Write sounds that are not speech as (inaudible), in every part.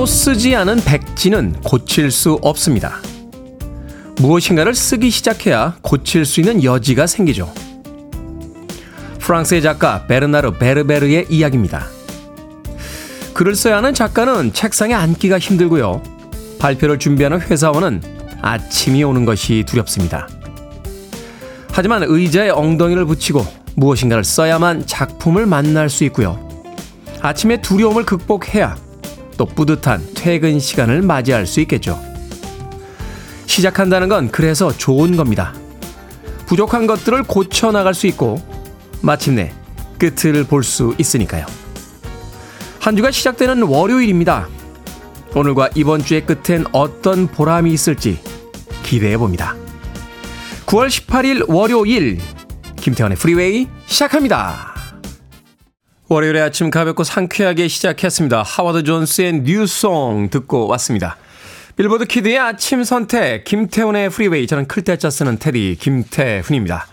아무것도 쓰지 않은 백지는 고칠 수 없습니다. 무엇인가를 쓰기 시작해야 고칠 수 있는 여지가 생기죠. 프랑스의 작가 베르나르 베르베르의 이야기입니다. 글을 써야 하는 작가는 책상에 앉기가 힘들고요. 발표를 준비하는 회사원은 아침이 오는 것이 두렵습니다. 하지만 의자에 엉덩이를 붙이고 무엇인가를 써야만 작품을 만날 수 있고요. 아침의 두려움을 극복해야 또 뿌듯한 퇴근 시간을 맞이할 수 있겠죠. 시작한다는 건 그래서 좋은 겁니다. 부족한 것들을 고쳐나갈 수 있고 마침내 끝을 볼 수 있으니까요. 한 주가 시작되는 월요일입니다. 오늘과 이번 주의 끝엔 어떤 보람이 있을지 기대해 봅니다. 9월 18일 월요일 김태훈의 프리웨이 시작합니다. 월요일의 아침 가볍고 상쾌하게 시작했습니다. 하워드 존스의 New Song 듣고 왔습니다. 빌보드 키드의 아침 선택 김태훈의 프리웨이 저는 클 때 짜 쓰는 테디 김태훈입니다.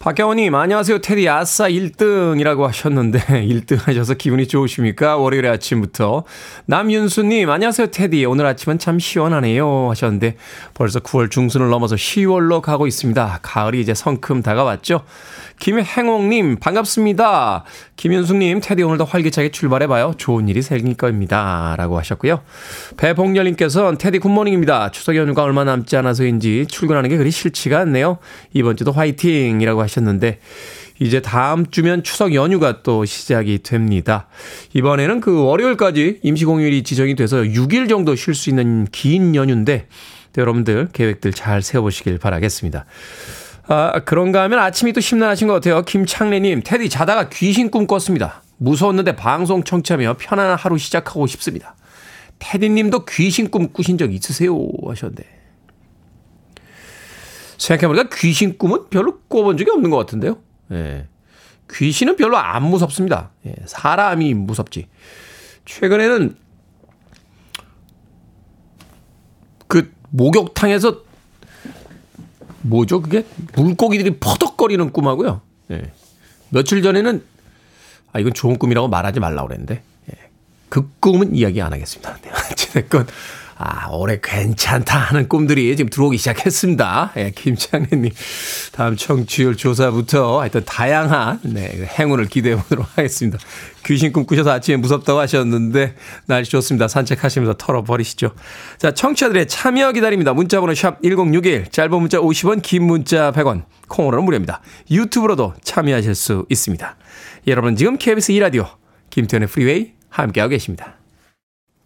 박경원님 안녕하세요 테디 아싸 1등이라고 하셨는데 (laughs) 1등 하셔서 기분이 좋으십니까? 월요일의 아침부터 남윤수님 안녕하세요 테디 오늘 아침은 참 시원하네요 하셨는데 벌써 9월 중순을 넘어서 10월로 가고 있습니다. 가을이 이제 성큼 다가왔죠. 김행옥님, 반갑습니다. 김윤숙님, 테디 오늘도 활기차게 출발해봐요. 좋은 일이 생길 겁니다. 라고 하셨고요. 배봉렬님께서는 테디 good morning입니다. 추석 연휴가 얼마 남지 않아서인지 출근하는 게 그리 싫지가 않네요. 이번 주도 화이팅! 이라고 하셨는데, 이제 다음 주면 추석 연휴가 또 시작이 됩니다. 이번에는 그 월요일까지 임시 공휴일이 지정이 돼서 6일 정도 쉴 수 있는 긴 연휴인데, 여러분들 계획들 잘 세워보시길 바라겠습니다. 아, 그런가 하면 아침이 또 심란하신 것 같아요. 김창래님, 테디 자다가 귀신 꿈 꿨습니다. 무서웠는데 방송 청취하며 편안한 하루 시작하고 싶습니다. 테디님도 귀신 꿈 꾸신 적 있으세요? 하셨는데. 생각해보니까 귀신 꿈은 별로 꿔본 적이 없는 것 같은데요. 예. 귀신은 별로 안 무섭습니다. 예, 사람이 무섭지. 최근에는 그 목욕탕에서 뭐죠 그게 물고기들이 퍼덕거리는 꿈하고요. 예. 며칠 전에는 아 이건 좋은 꿈이라고 말하지 말라고 그랬는데 예. 그 꿈은 이야기 안 하겠습니다. 네, (laughs) 어쨌든 아, 올해 괜찮다 하는 꿈들이 지금 들어오기 시작했습니다. 예, 김창래님. 다음 청취율 조사부터 하여튼 다양한, 네, 행운을 기대해 보도록 하겠습니다. 귀신 꿈 꾸셔서 아침에 무섭다고 하셨는데, 날씨 좋습니다. 산책하시면서 털어버리시죠. 자, 청취자들의 참여 기다립니다. 문자번호 샵 1061, 짧은 문자 50원, 긴 문자 100원, 콩으로는 무료입니다. 유튜브로도 참여하실 수 있습니다. 여러분 지금 KBS 2라디오, 김태훈의 프리웨이 함께하고 계십니다.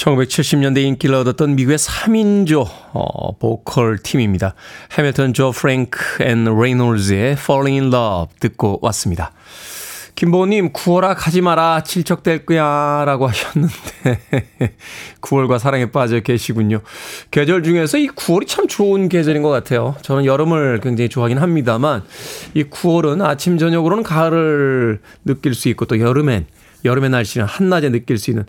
1970년대 인기를 얻었던 미국의 3인조 어, 보컬 팀입니다. 해밀턴 조 프랭크 앤 레이놀즈의 Falling in Love 듣고 왔습니다. 김보님 9월아 가지 마라 질척댈 거야 라고 하셨는데 (laughs) 9월과 사랑에 빠져 계시군요. 계절 중에서 이 9월이 참 좋은 계절인 것 같아요. 저는 여름을 굉장히 좋아하긴 합니다만 이 9월은 아침 저녁으로는 가을을 느낄 수 있고 또 여름엔 여름의 날씨는 한낮에 느낄 수 있는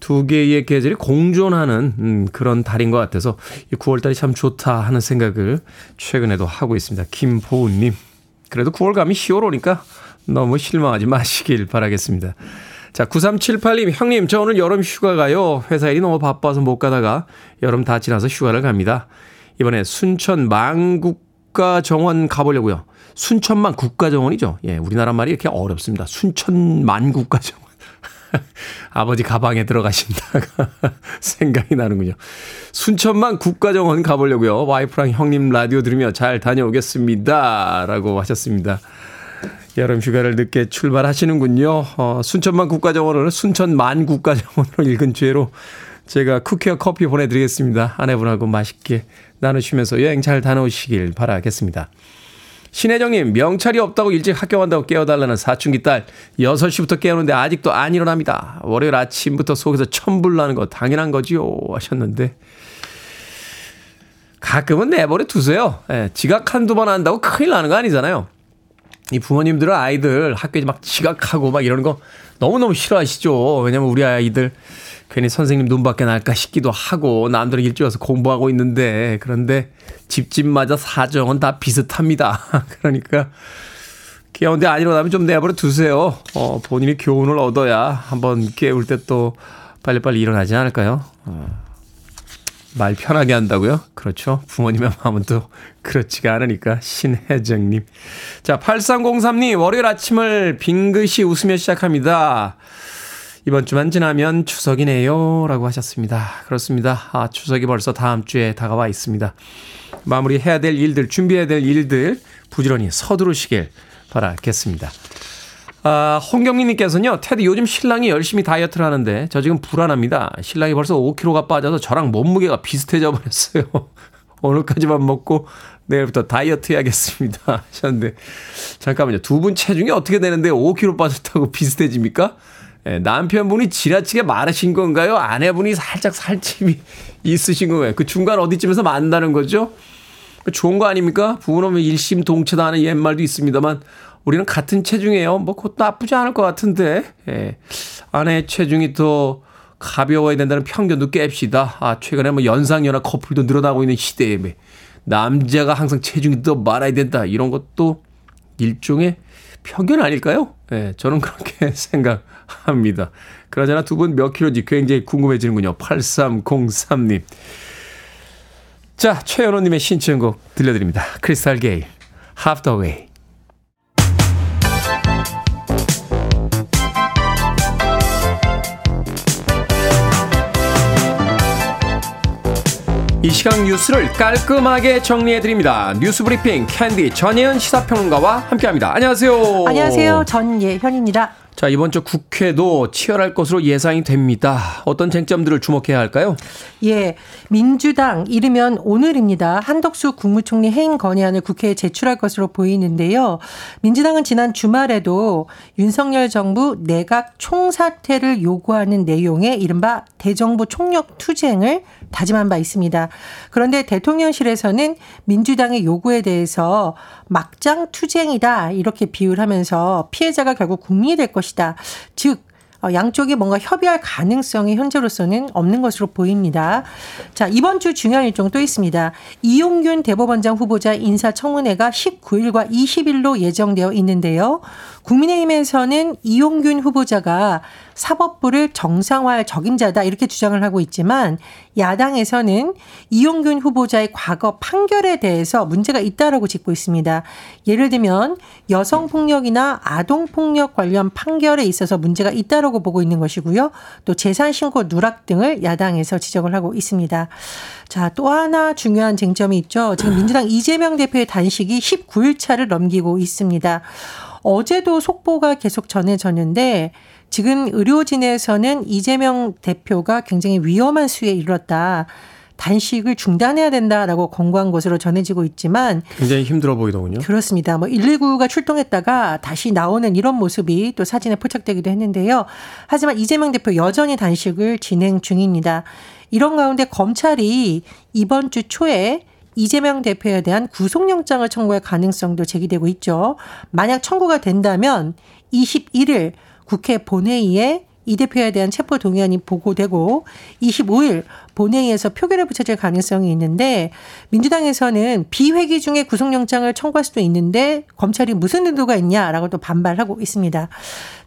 두 개의 계절이 공존하는 음, 그런 달인 것 같아서 이 9월달이 참 좋다 하는 생각을 최근에도 하고 있습니다. 김보은님. 그래도 9월 가면 10월 오니까 너무 실망하지 마시길 바라겠습니다. 자, 9378님, 형님, 저 오늘 여름 휴가 가요. 회사 일이 너무 바빠서 못 가다가 여름 다 지나서 휴가를 갑니다. 이번에 순천 망국가 정원 가보려고요. 순천만 국가정원이죠. 예, 우리나라 말이 이렇게 어렵습니다. 순천만 국가정원. (laughs) 아버지 가방에 들어가신다가 (laughs) 생각이 나는군요. 순천만 국가정원 가보려고요. 와이프랑 형님 라디오 들으며 잘 다녀오겠습니다. 라고 하셨습니다. 여름 휴가를 늦게 출발하시는군요. 어, 순천만 국가정원을 순천만 국가정원으로 (laughs) 읽은 죄로 제가 쿠키와 커피 보내드리겠습니다. 아내분하고 맛있게 나누시면서 여행 잘 다녀오시길 바라겠습니다. 신혜정님, 명찰이 없다고 일찍 학교 간다고 깨워달라는 사춘기 딸 6시부터 깨우는데 아직도 안 일어납니다. 월요일 아침부터 속에서 천불 나는 거 당연한 거지요. 하셨는데. 가끔은 내버려 두세요. 예, 지각 한두 번 한다고 큰일 나는 거 아니잖아요. 이 부모님들은 아이들 학교에 막 지각하고 막 이러는 거 너무너무 싫어하시죠. 왜냐면 우리 아이들 괜히 선생님 눈밖에 날까 싶기도 하고 남들은 일찍 와서 공부하고 있는데 그런데 집집마다 사정은 다 비슷합니다. (laughs) 그러니까 귀여운데 안 일어나면 좀 내버려 두세요. 어, 본인이 교훈을 얻어야 한번 깨울 때 또 빨리빨리 일어나지 않을까요? 어. 말 편하게 한다고요? 그렇죠. 부모님의 마음은 또 그렇지가 않으니까. 신혜정님. 자, 8303님, 월요일 아침을 빙긋이 웃으며 시작합니다. 이번 주만 지나면 추석이네요. 라고 하셨습니다. 그렇습니다. 아, 추석이 벌써 다음 주에 다가와 있습니다. 마무리해야 될 일들, 준비해야 될 일들 부지런히 서두르시길 바라겠습니다. 아, 홍경민님께서는요, 테디 요즘 신랑이 열심히 다이어트를 하는데 저 지금 불안합니다. 신랑이 벌써 5kg가 빠져서 저랑 몸무게가 비슷해져 버렸어요. (laughs) 오늘까지만 먹고 내일부터 다이어트 해야겠습니다. (laughs) 하셨는데, 잠깐만요. 두 분 체중이 어떻게 되는데 5kg 빠졌다고 비슷해집니까? 예, 남편분이 지나치게 마르신 건가요? 아내분이 살짝 살집이 (laughs) 있으신 건가요? 그 중간 어디쯤에서 만나는 거죠? 좋은 거 아닙니까? 부부는 일심동체다 하는 옛말도 있습니다만 우리는 같은 체중이에요. 뭐 그것도 나쁘지 않을 것 같은데 예. 아내의 체중이 더 가벼워야 된다는 편견도 깹시다. 아 최근에 뭐 연상연하 커플도 늘어나고 있는 시대에 남자가 항상 체중이 더 많아야 된다 이런 것도 일종의 편견 아닐까요? 예, 저는 그렇게 (laughs) 생각합니다. 그러잖아 두 분 몇 킬로인지 굉장히 궁금해지는군요. 8303님. 자, 최연호님의 신청곡 들려드립니다. 크리스탈 게일, Half the Way. 이 시간 뉴스를 깔끔하게 정리해드립니다. 뉴스 브리핑 캔디 전예현 시사평론가와 함께합니다. 안녕하세요. 안녕하세요. 전예현입니다. 자, 이번 주 국회도 치열할 것으로 예상이 됩니다. 어떤 쟁점들을 주목해야 할까요? 예. 민주당 이르면 오늘입니다. 한덕수 국무총리 해임 건의안을 국회에 제출할 것으로 보이는데요. 민주당은 지난 주말에도 윤석열 정부 내각 총사퇴를 요구하는 내용의 이른바 대정부 총력 투쟁을 다짐한 바 있습니다. 그런데 대통령실에서는 민주당의 요구에 대해서 막장 투쟁이다 이렇게 비유하면서 피해자가 결국 국민이 될 것이다. 즉 어, 양쪽이 뭔가 협의할 가능성이 현재로서는 없는 것으로 보입니다. 자, 이번 주 중요한 일정 또 있습니다. 이용균 대법원장 후보자 인사청문회가 19일과 20일로 예정되어 있는데요. 국민의힘에서는 이용균 후보자가 사법부를 정상화할 적임자다 이렇게 주장을 하고 있지만 야당에서는 이용균 후보자의 과거 판결에 대해서 문제가 있다라고 짚고 있습니다. 예를 들면 여성 폭력이나 아동 폭력 관련 판결에 있어서 문제가 있다라고 보고 있는 것이고요. 또 재산 신고 누락 등을 야당에서 지적을 하고 있습니다. 자, 또 하나 중요한 쟁점이 있죠. 지금 민주당 이재명 대표의 단식이 19일 차를 넘기고 있습니다. 어제도 속보가 계속 전해졌는데 지금 의료진에서는 이재명 대표가 굉장히 위험한 수에 이르렀다. 단식을 중단해야 된다라고 권고한 것으로 전해지고 있지만 굉장히 힘들어 보이더군요. 그렇습니다. 뭐 119가 출동했다가 다시 나오는 이런 모습이 또 사진에 포착되기도 했는데요. 하지만 이재명 대표 여전히 단식을 진행 중입니다. 이런 가운데 검찰이 이번 주 초에 이재명 대표에 대한 구속영장을 청구할 가능성도 제기되고 있죠. 만약 청구가 된다면 21일 국회 본회의에 이 대표에 대한 체포 동의안이 보고되고 25일 본회의에서 표결에 붙여질 가능성이 있는데 민주당에서는 비회기 중에 구속영장을 청구할 수도 있는데 검찰이 무슨 의도가 있냐라고 또 반발하고 있습니다.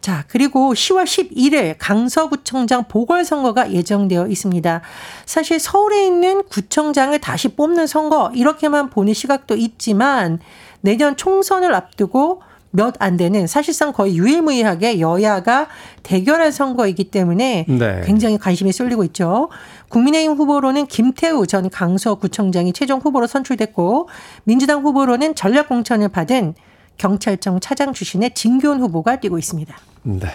자, 그리고 10월 11일 강서구청장 보궐선거가 예정되어 있습니다. 사실 서울에 있는 구청장을 다시 뽑는 선거 이렇게만 보는 시각도 있지만 내년 총선을 앞두고 몇 안 되는 사실상 거의 유일무이하게 여야가 대결한 선거이기 때문에 네. 굉장히 관심이 쏠리고 있죠. 국민의힘 후보로는 김태우 전 강서구청장이 최종 후보로 선출됐고 민주당 후보로는 전략공천을 받은 경찰청 차장 출신의 진교훈 후보가 뛰고 있습니다. 네.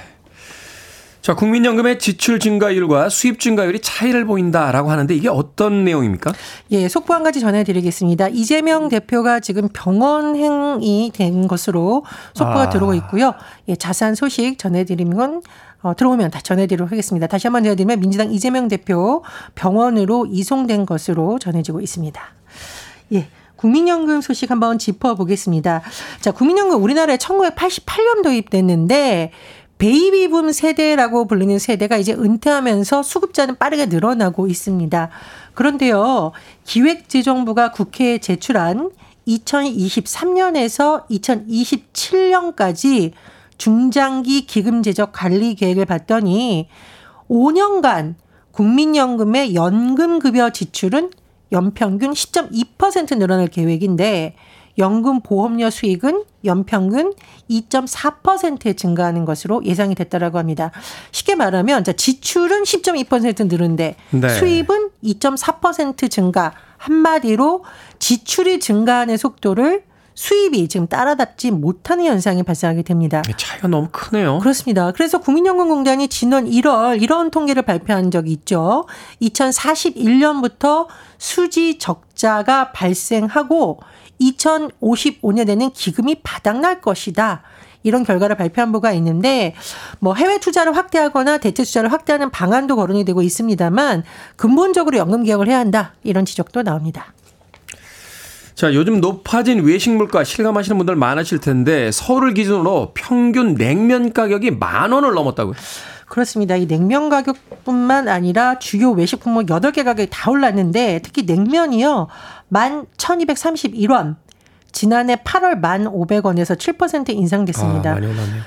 자, 국민연금의 지출 증가율과 수입 증가율이 차이를 보인다라고 하는데 이게 어떤 내용입니까? 예, 속보 한 가지 전해드리겠습니다. 이재명 대표가 지금 병원행이 된 것으로 속보가 아. 들어오고 있고요. 예, 자세한 소식 전해드리면 어, 들어오면 다 전해드리도록 하겠습니다. 다시 한번 전해드리면 민주당 이재명 대표 병원으로 이송된 것으로 전해지고 있습니다. 예. 국민연금 소식 한번 짚어보겠습니다. 자, 국민연금 우리나라에 1988년 도입됐는데 베이비붐 세대라고 불리는 세대가 이제 은퇴하면서 수급자는 빠르게 늘어나고 있습니다. 그런데요, 기획재정부가 국회에 제출한 2023년에서 2027년까지 중장기 기금 제적 관리 계획을 봤더니 5년간 국민연금의 연금급여 지출은 연평균 10.2% 늘어날 계획인데 연금 보험료 수익은 연평균 2.4% 증가하는 것으로 예상이 됐다라고 합니다. 쉽게 말하면 지출은 10.2% 늘은데 네. 수입은 2.4% 증가. 한마디로 지출이 증가하는 속도를 수입이 지금 따라잡지 못하는 현상이 발생하게 됩니다. 차이가 너무 크네요. 그렇습니다. 그래서 국민연금공단이 지난 1월 이런 통계를 발표한 적이 있죠. 2041년부터 수지 적자가 발생하고 2055년에는 기금이 바닥날 것이다. 이런 결과를 발표한 바가 있는데 뭐 해외 투자를 확대하거나 대체 투자를 확대하는 방안도 거론이 되고 있습니다만 근본적으로 연금 개혁을 해야 한다. 이런 지적도 나옵니다. 자, 요즘 높아진 외식 물가 실감하시는 분들 많으실 텐데 서울을 기준으로 평균 냉면 가격이 만 원을 넘었다고요. 그렇습니다. 이 냉면 가격뿐만 아니라 주요 외식 품목 8개 가격이 다 올랐는데 특히 냉면이요. 11,231원. 지난해 8월 1,500원에서 7% 인상됐습니다. 아,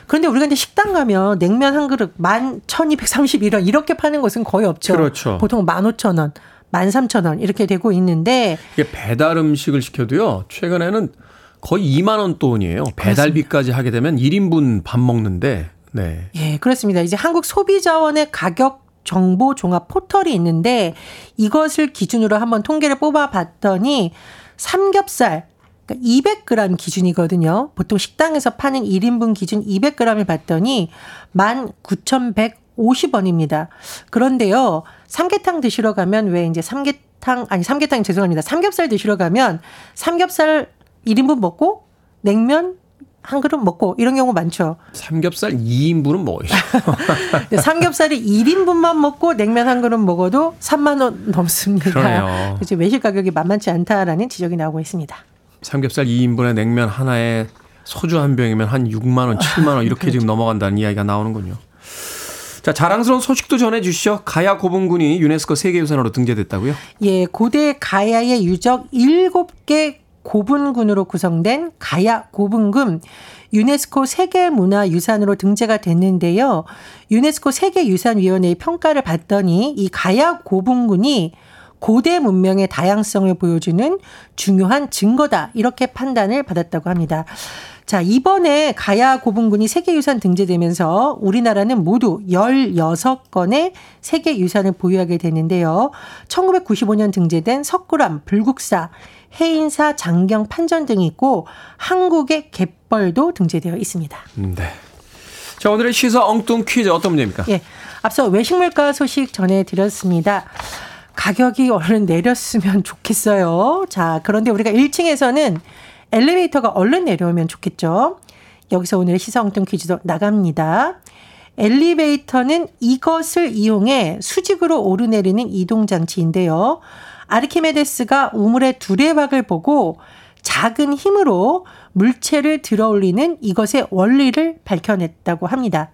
그런데 우리가 이제 식당 가면 냉면 한 그릇 11,231원 이렇게 파는 곳은 거의 없죠. 그렇죠. 보통 15,000원. 13,000원 이렇게 되고 있는데 이게 배달 음식을 시켜도요. 최근에는 거의 2만 원 돈이에요. 배달비까지 하게 되면 1인분 밥 먹는데 네. 예, 그렇습니다. 이제 한국 소비자원의 가격 정보 종합 포털이 있는데 이것을 기준으로 한번 통계를 뽑아 봤더니 삼겹살 그러니까 200g 기준이거든요. 보통 식당에서 파는 1인분 기준 200g을 봤더니 19,150원입니다. 그런데요. 삼계탕 드시러 가면 왜 이제 삼계탕 아니 삼계탕 죄송합니다. 삼겹살 드시러 가면 삼겹살 1인분 먹고 냉면 한 그릇 먹고 이런 경우 많죠. 삼겹살 2인분은 먹어요. (laughs) 삼겹살이 1인분만 먹고 냉면 한 그릇 먹어도 3만 원 넘습니다. 그러네요. 이제 외식 가격이 만만치 않다라는 지적이 나오고 있습니다. 삼겹살 2인분에 냉면 하나에 소주 한 병이면 한 6만 원, 7만 원 이렇게 (laughs) 그렇죠. 지금 넘어간다는 이야기가 나오는군요. 자, 자랑스러운 소식도 전해 주시죠. 가야 고분군이 유네스코 세계유산으로 등재됐다고요? 예, 고대 가야의 유적 7개 고분군으로 구성된 가야 고분군 유네스코 세계문화유산으로 등재가 됐는데요. 유네스코 세계유산위원회의 평가를 받더니 이 가야 고분군이 고대 문명의 다양성을 보여주는 중요한 증거다. 이렇게 판단을 받았다고 합니다. 자, 이번에 가야 고분군이 세계유산 등재되면서 우리나라는 모두 16건의 세계유산을 보유하게 되는데요. 1995년 등재된 석굴암, 불국사, 해인사, 장경, 판전 등이 있고 한국의 갯벌도 등재되어 있습니다. 네. 자, 오늘의 시사 엉뚱 퀴즈 어떤 문제입니까? 예. 앞서 외식 물가 소식 전해드렸습니다. 가격이 얼른 내렸으면 좋겠어요. 자, 그런데 우리가 1층에서는 엘리베이터가 얼른 내려오면 좋겠죠. 여기서 오늘의 시사 엉뚱 퀴즈도 나갑니다. 엘리베이터는 이것을 이용해 수직으로 오르내리는 이동장치인데요. 아르키메데스가 우물의 두레박을 보고 작은 힘으로 물체를 들어올리는 이것의 원리를 밝혀냈다고 합니다.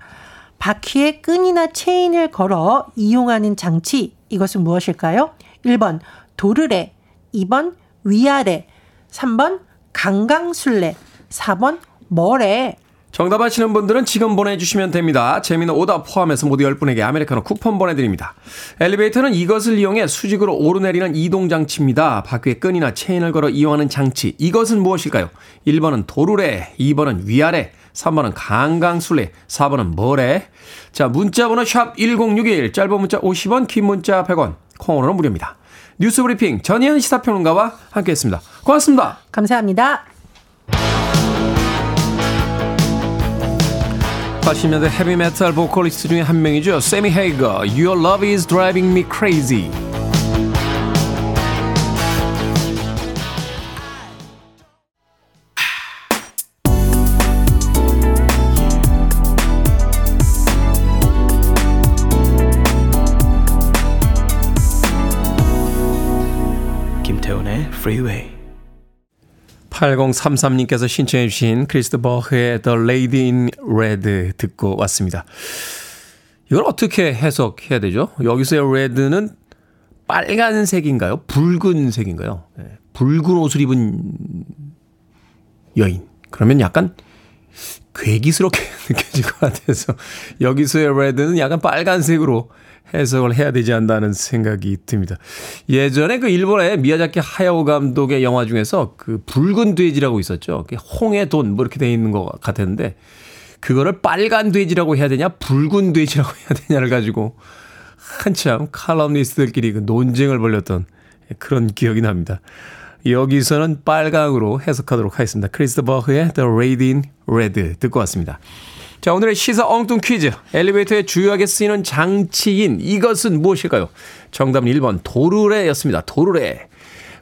바퀴에 끈이나 체인을 걸어 이용하는 장치, 이것은 무엇일까요? 1번 도르래, 2번 위아래, 3번 강강술래, 4번 뭐래, 정답 아시는 분들은 지금 보내주시면 됩니다. 재미는 오답 포함해서 모두 10분에게 아메리카노 쿠폰 보내드립니다. 엘리베이터는 이것을 이용해 수직으로 오르내리는 이동장치입니다. 바퀴에 끈이나 체인을 걸어 이용하는 장치. 이것은 무엇일까요? 1번은 도루래, 2번은 위아래, 3번은 강강술래, 4번은 뭐래? 자, 문자번호 샵 1061, 짧은 문자 50원, 긴 문자 100원, 콩으로는 무료입니다. 뉴스 브리핑 전희연 시사평론가와 함께했습니다. 고맙습니다. 감사합니다. 80년대 헤비메탈 보컬리스트 중에 한 명이죠. 세미 헤이거, Your Love is Driving Me Crazy. 김태훈의 Freeway. 8033님께서 신청해 주신 크리스토버의 The Lady in Red 듣고 왔습니다. 이걸 어떻게 해석해야 되죠? 여기서의 red는 빨간색인가요? 붉은색인가요? 네, 붉은 옷을 입은 여인. 그러면 약간 괴기스럽게 (laughs) 느껴질 것 같아서 여기서의 red는 약간 빨간색으로 해석을 해야 되지 않나는 생각이 듭니다. 예전에 그 일본의 미야자키 하야오 감독의 영화 중에서 그 붉은 돼지라고 있었죠. 홍의 돈뭐 이렇게 돼 있는 것 같았는데 그거를 빨간 돼지라고 해야 되냐 붉은 돼지라고 해야 되냐를 가지고 한참 칼럼니스트들끼리 그 논쟁을 벌였던 그런 기억이 납니다. 여기서는 빨강으로 해석하도록 하겠습니다. 크리스토버의 The Radiant Red 듣고 왔습니다. 자, 오늘의 시사 엉뚱 퀴즈. 엘리베이터에 주요하게 쓰이는 장치인 이것은 무엇일까요? 정답은 1번 도르래였습니다. 도르래.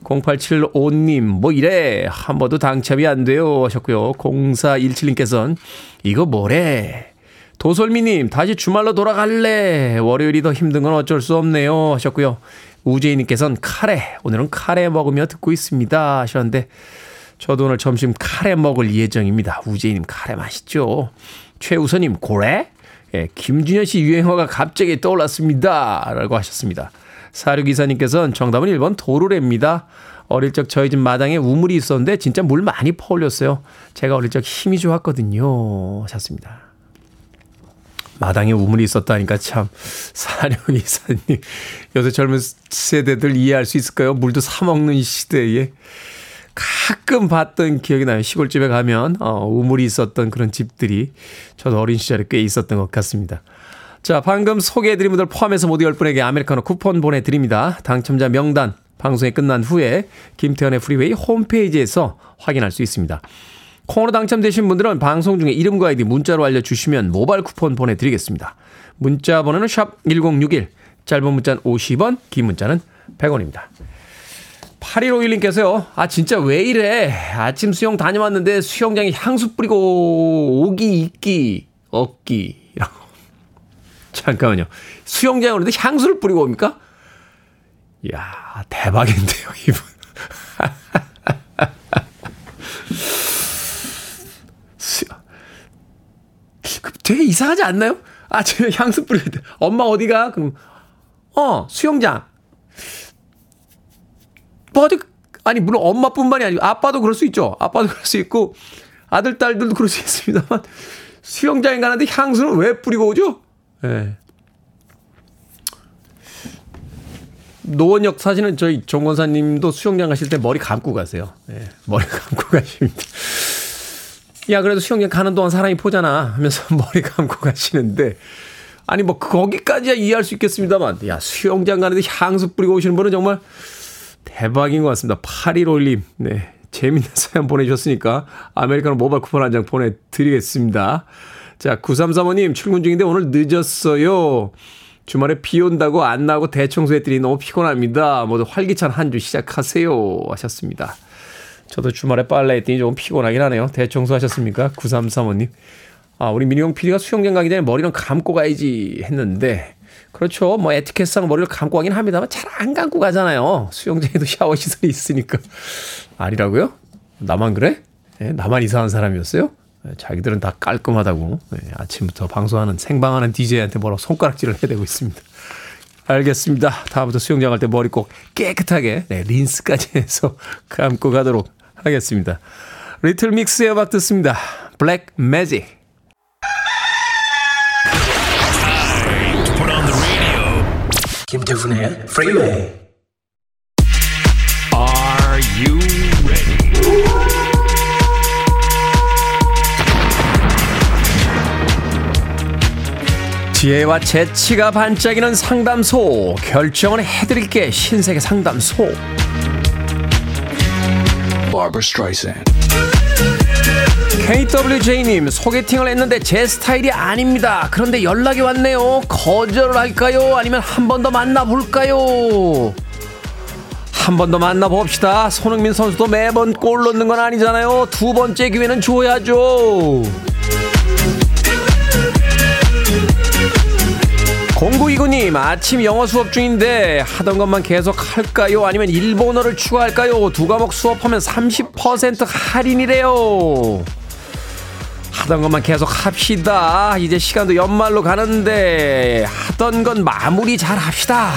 0875님, 뭐 이래. 한 번도 당첨이 안 돼요. 하셨고요. 0417님께서는 이거 뭐래. 도솔미님, 다시 주말로 돌아갈래. 월요일이 더 힘든 건 어쩔 수 없네요. 하셨고요. 우재희님께서는 카레. 오늘은 카레 먹으며 듣고 있습니다. 하셨는데, 저도 오늘 점심 카레 먹을 예정입니다. 우재희님 카레 맛있죠? 최우선님, 고래? 예, 김준현 씨 유행어가 갑자기 떠올랐습니다. 라고 하셨습니다. 사료기사님께서는 정답은 1번 도루래입니다. 어릴 적 저희 집 마당에 우물이 있었는데 진짜 물 많이 퍼올렸어요. 제가 어릴 적 힘이 좋았거든요. 하셨습니다. 마당에 우물이 있었다니까 참 사료기사님 요새 젊은 세대들 이해할 수 있을까요? 물도 사 먹는 시대에 가끔 봤던 기억이 나요. 시골집에 가면 어, 우물이 있었던 그런 집들이 저도 어린 시절에 꽤 있었던 것 같습니다. 자, 방금 소개해드린 분들 포함해서 모두 10분에게 아메리카노 쿠폰 보내드립니다. 당첨자 명단 방송이 끝난 후에 김태훈의 프리웨이 홈페이지에서 확인할 수 있습니다. 콩으로 당첨되신 분들은 방송 중에 이름과 아이디 문자로 알려주시면 모바일 쿠폰 보내드리겠습니다. 문자 번호는 샵 1061, 짧은 문자는 50원, 긴 문자는 100원입니다. 8151님께서요. 아, 진짜 왜 이래? 아침 수영 다녀왔는데 수영장에 향수 뿌리고 오기, 있기, 없기. 라고. (laughs) 잠깐만요. 오는데 향수를 뿌리고 옵니까? 이야, 대박인데요, 이분. (laughs) 수, 그 되게 이상하지 않나요? 아, 저 향수 뿌리고 엄마 어디가? 그럼, 어, 수영장. 뭐 어디 아니 물론 엄마뿐만이 아니고 아빠도 그럴 수 있죠. 아빠도 그럴 수 있고 아들 딸들도 그럴 수 있습니다만 수영장에 가는데 향수는 왜 뿌리고 오죠? 예. 네. 노원역 사진은 저희 정권사님도 수영장 가실 때 머리 감고 가세요. 예, 머리 (laughs) 감고 가십니다. 야, 그래도 수영장 가는 동안 사람이 보잖아 하면서 (laughs) 머리 감고 가시는데, 아니, 뭐, 거기까지야 이해할 수 있겠습니다만, 야, 수영장 가는데 향수 뿌리고 오시는 분은 정말 대박인 것 같습니다. 81올림. 네. 재밌는 사연 보내주셨으니까 아메리카노 모바일 쿠폰 한 장 보내드리겠습니다. 자, 9335님 출근 중인데 오늘 늦었어요. 주말에 비 온다고 안 나오고 대청소했더니 너무 피곤합니다. 모두 활기찬 한 주 시작하세요. 하셨습니다. 저도 주말에 빨래 했더니 조금 피곤하긴 하네요. 대청소 하셨습니까? 9335님. 아, 우리 민용 PD가 수영장 가기 전에 머리는 감고 가야지 했는데 그렇죠. 뭐 에티켓상 머리를 감고 가긴 합니다만 잘 안 감고 가잖아요. 수영장에도 샤워 시설이 있으니까. 아니라고요? 나만 그래? 네, 나만 이상한 사람이었어요? 네, 자기들은 다 깔끔하다고 네, 아침부터 방송하는 생방하는 DJ한테 뭐라고 손가락질을 해대고 있습니다. 알겠습니다. 다음부터 수영장 갈 때 머리 꼭 깨끗하게 네, 린스까지 해서 감고 가도록 하겠습니다. 리틀 믹스의 음악 듣습니다. 블랙 매직. 김태훈의 프리웨이 Are you ready? 지혜와 재치가 반짝이는 상담소. 결정은 해드릴게. 신세계 상담소. Barbara Streisand KWJ님, 소개팅을 했는데 제 스타일이 아닙니다. 그런데 연락이 왔네요. 거절을 할까요? 아니면 한 번 더 만나볼까요? 한 번 더 만나봅시다. 손흥민 선수도 매번 골 넣는 건 아니잖아요. 두 번째 기회는 줘야죠. 0929님, 아침 영어 수업 중인데 하던 것만 계속 할까요? 아니면 일본어를 추가할까요? 두 과목 수업하면 30% 할인이래요. 하던 것만 계속 합시다. 이제 시간도 연말로 가는데 하던 건 마무리 잘 합시다.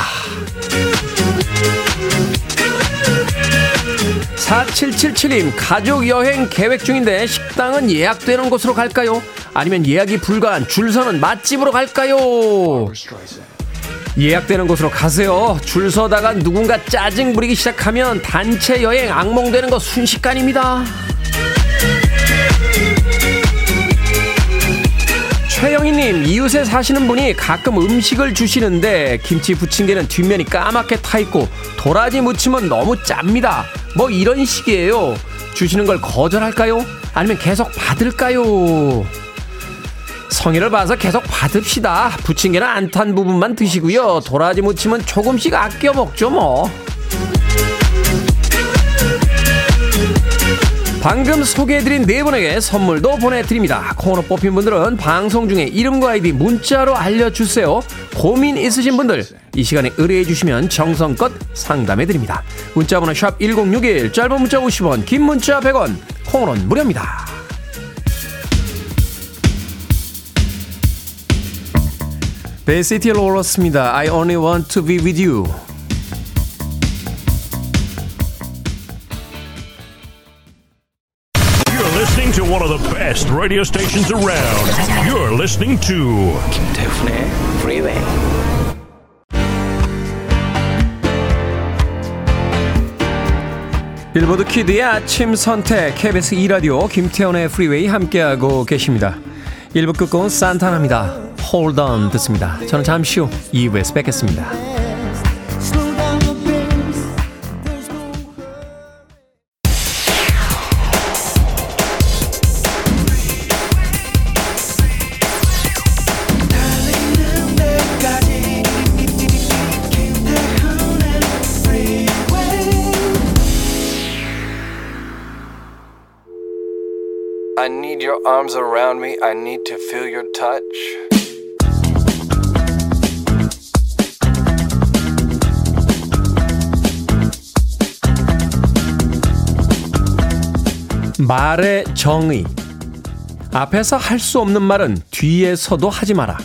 4777님, 가족 여행 계획 중인데 식당은 예약되는 곳으로 갈까요? 아니면 예약이 불가한 줄 서는 맛집으로 갈까요? 예약되는 곳으로 가세요. 줄 서다가 누군가 짜증 부리기 시작하면 단체 여행 악몽되는 거 순식간입니다. 최영희님 이웃에 사시는 분이 가끔 음식을 주시는데 김치 부침개는 뒷면이 까맣게 타 있고 도라지 무침은 너무 짭니다. 뭐 이런 식이에요. 주시는 걸 거절할까요? 아니면 계속 받을까요? 성의를 봐서 계속 받읍시다. 부침개는 안 탄 부분만 드시고요. 도라지 무침은 조금씩 아껴 먹죠 뭐. 방금 소개해드린 네 분에게 선물도 보내드립니다. 코너 뽑힌 분들은 방송 중에 이름과 아이디 문자로 알려주세요. 고민 있으신 분들 이 시간에 의뢰해주시면 정성껏 상담해드립니다. 문자번호 샵1061 짧은 문자 50원 긴 문자 100원 콩으로는 무료입니다. 베이시티 롤러스입니다. I only want to be with you. Best radio stations around. You're listening to 김태훈의 Freeway. 빌보드 키드의 아침 선택 KBS 2 라디오 김태훈의 프리웨이 함께하고 계십니다. 1부 끝곡은 산타나입니다. Hold on 듣습니다. 저는 잠시 후 2부에서 뵙겠습니다. Your arms around me. I need to feel your touch. 말의 정의. 앞에서 할 수 없는 말은 뒤에서도 하지 마라.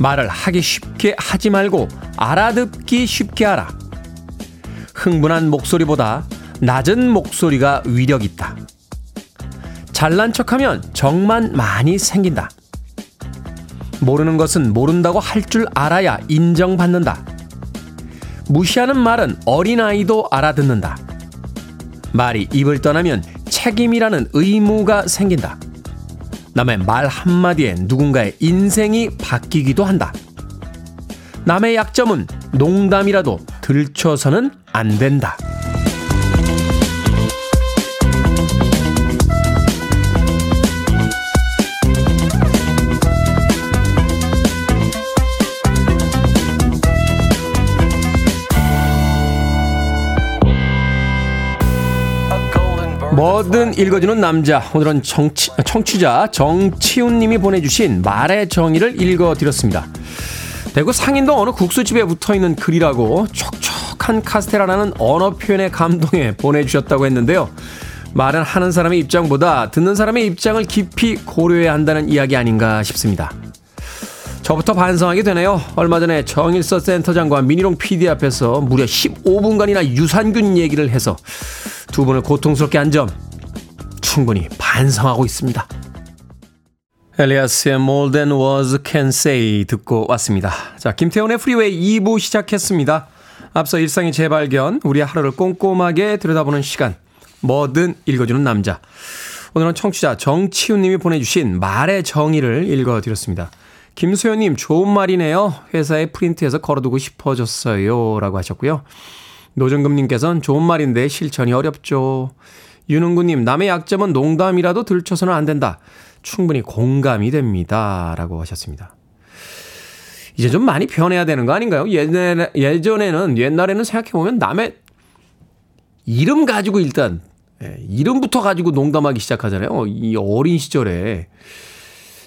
말을 하기 쉽게 하지 말고 알아듣기 쉽게 하라. 흥분한 목소리보다 낮은 목소리가 위력 있다. 잘난 척하면 정만 많이 생긴다. 모르는 것은 모른다고 할 줄 알아야 인정받는다. 무시하는 말은 어린아이도 알아듣는다. 말이 입을 떠나면 책임이라는 의무가 생긴다. 남의 말 한마디에 누군가의 인생이 바뀌기도 한다. 남의 약점은 농담이라도 들춰서는 안 된다. 뭐든 읽어주는 남자. 오늘은 정치, 청취자 정치훈님이 보내주신 말의 정의를 읽어드렸습니다. 대구 상인동 어느 국수집에 붙어있는 글이라고 촉촉한 카스테라라는 언어 표현의 감동에 보내주셨다고 했는데요. 말은 하는 사람의 입장보다 듣는 사람의 입장을 깊이 고려해야 한다는 이야기 아닌가 싶습니다. 저부터 반성하게 되네요. 얼마 전에 정일서 센터장과 미니롱 PD 앞에서 무려 15분간이나 유산균 얘기를 해서 두 분을 고통스럽게 한 점 충분히 반성하고 있습니다. 엘리아스의 More Than Words Can Say 듣고 왔습니다. 자, 김태훈의 프리웨이 2부 시작했습니다. 앞서 일상의 재발견, 우리 하루를 꼼꼼하게 들여다보는 시간, 뭐든 읽어주는 남자. 오늘은 청취자 정치훈님이 보내주신 말의 정의를 읽어드렸습니다. 김소연님, 좋은 말이네요. 회사에 프린트해서 걸어두고 싶어졌어요. 라고 하셨고요. 노정금님께서는 좋은 말인데 실천이 어렵죠. 윤은구님, 남의 약점은 농담이라도 들춰서는 안 된다. 충분히 공감이 됩니다. 라고 하셨습니다. 이제 좀 많이 변해야 되는 거 아닌가요? 예전에, 예전에는, 옛날에는 생각해보면 남의 이름 가지고 일단, 예, 이름부터 가지고 농담하기 시작하잖아요. 이 어린 시절에.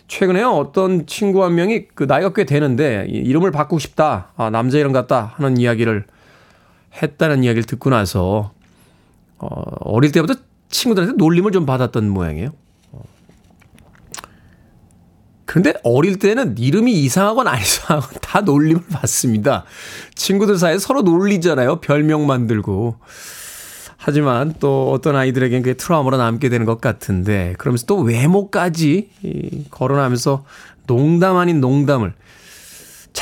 최근에 어떤 친구 한 명이 그 나이가 꽤 되는데 이름을 바꾸고 싶다. 아, 남자 이름 같다. 하는 이야기를 했다는 이야기를 듣고 나서 어, 어릴 때부터 친구들한테 놀림을 좀 받았던 모양이에요. 그런데 어릴 때는 이름이 이상하건 안 이상하건 다 놀림을 받습니다. 친구들 사이에 서로 놀리잖아요. 별명 만들고. 하지만 또 어떤 아이들에겐 그게 트라우마로 남게 되는 것 같은데 그러면서 또 외모까지 거론하면서 농담 아닌 농담을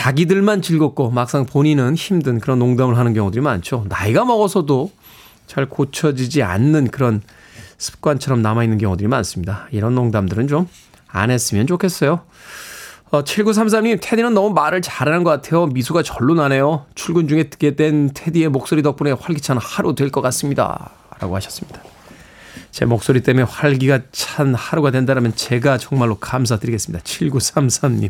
자기들만 즐겁고 막상 본인은 힘든 그런 농담을 하는 경우들이 많죠. 나이가 먹어서도 잘 고쳐지지 않는 그런 습관처럼 남아있는 경우들이 많습니다. 이런 농담들은 좀 안 했으면 좋겠어요. 어, 7933님, 테디는 너무 말을 잘하는 것 같아요. 미소가 절로 나네요. 출근 중에 듣게 된 테디의 목소리 덕분에 활기찬 하루 될 것 같습니다. 라고 하셨습니다. 제 목소리 때문에 활기가 찬 하루가 된다면 제가 정말로 감사드리겠습니다. 7933님.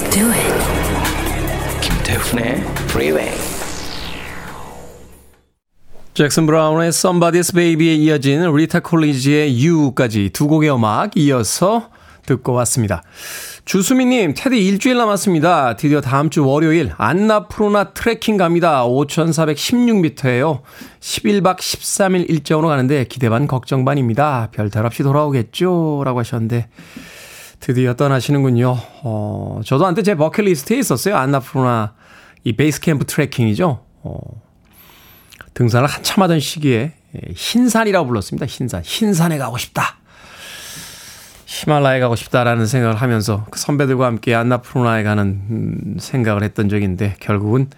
Let's do it. 김태훈의 Freeway. 잭슨 브라운의 Somebody's Baby에 이어진 리타 콜리지의 You까지 두 곡의 음악 이어서 듣고 왔습니다. 주수미님, 테디 일주일 남았습니다. 드디어 다음 주 월요일 안나푸르나 트레킹 갑니다. 5,416m예요. 11박 13일 일정으로 가는데 기대 반 걱정 반입니다. 별 탈 없이 돌아오겠죠? 라고 하셨는데 드디어 떠나시는군요. 어, 저도 한때 제 버킷리스트에 있었어요. 안나푸르나 이 베이스 캠프 트레킹이죠. 어, 등산을 한참 하던 시기에 흰산이라고 불렀습니다. 흰산. 흰산에 가고 싶다. 히말라야에 가고 싶다라는 생각을 하면서 그 선배들과 함께 안나푸르나에 가는 음, 생각을 했던 적인데 결국은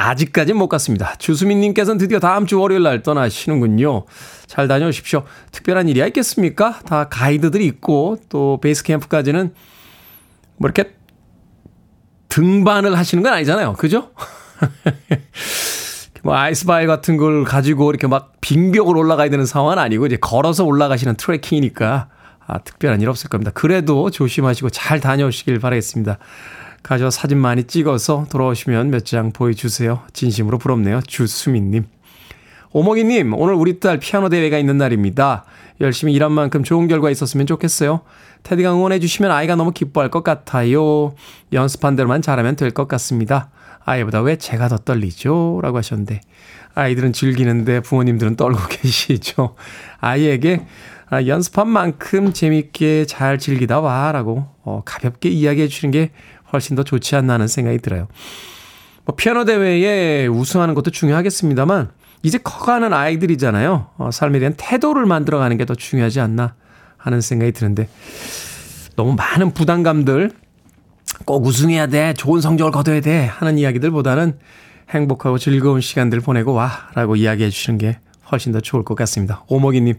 아직까지는 못 갔습니다. 주수민님께서는 드디어 다음 주 월요일 날 떠나시는군요. 잘 다녀오십시오. 특별한 일이 있겠습니까? 다 가이드들이 있고 또 베이스 캠프까지는 뭐 이렇게 등반을 하시는 건 아니잖아요. 그죠? (laughs) 뭐 아이스바이 같은 걸 가지고 이렇게 막 빙벽을 올라가야 되는 상황은 아니고 이제 걸어서 올라가시는 트레킹이니까 아, 특별한 일 없을 겁니다. 그래도 조심하시고 잘 다녀오시길 바라겠습니다. 가져 사진 많이 찍어서 돌아오시면 몇 장 보여주세요. 진심으로 부럽네요. 주수민님. 오목이님, 오늘 우리 딸 피아노 대회가 있는 날입니다. 열심히 일한 만큼 좋은 결과 있었으면 좋겠어요. 테디가 응원해주시면 아이가 너무 기뻐할 것 같아요. 연습한 대로만 잘하면 될 것 같습니다. 아이보다 왜 제가 더 떨리죠? 라고 하셨는데, 아이들은 즐기는데 부모님들은 떨고 (laughs) 계시죠. 아이에게 아, 연습한 만큼 재밌게 잘 즐기다 와. 라고 어, 가볍게 이야기해 주시는 게 훨씬 더 좋지 않나 하는 생각이 들어요. 뭐 피아노 대회에 우승하는 것도 중요하겠습니다만 이제 커가는 아이들이잖아요. 어, 삶에 대한 태도를 만들어가는 게 더 중요하지 않나 하는 생각이 드는데 너무 많은 부담감들 꼭 우승해야 돼, 좋은 성적을 거둬야 돼 하는 이야기들보다는 행복하고 즐거운 시간들 보내고 와라고 이야기해 주시는 게 훨씬 더 좋을 것 같습니다. 오목이님,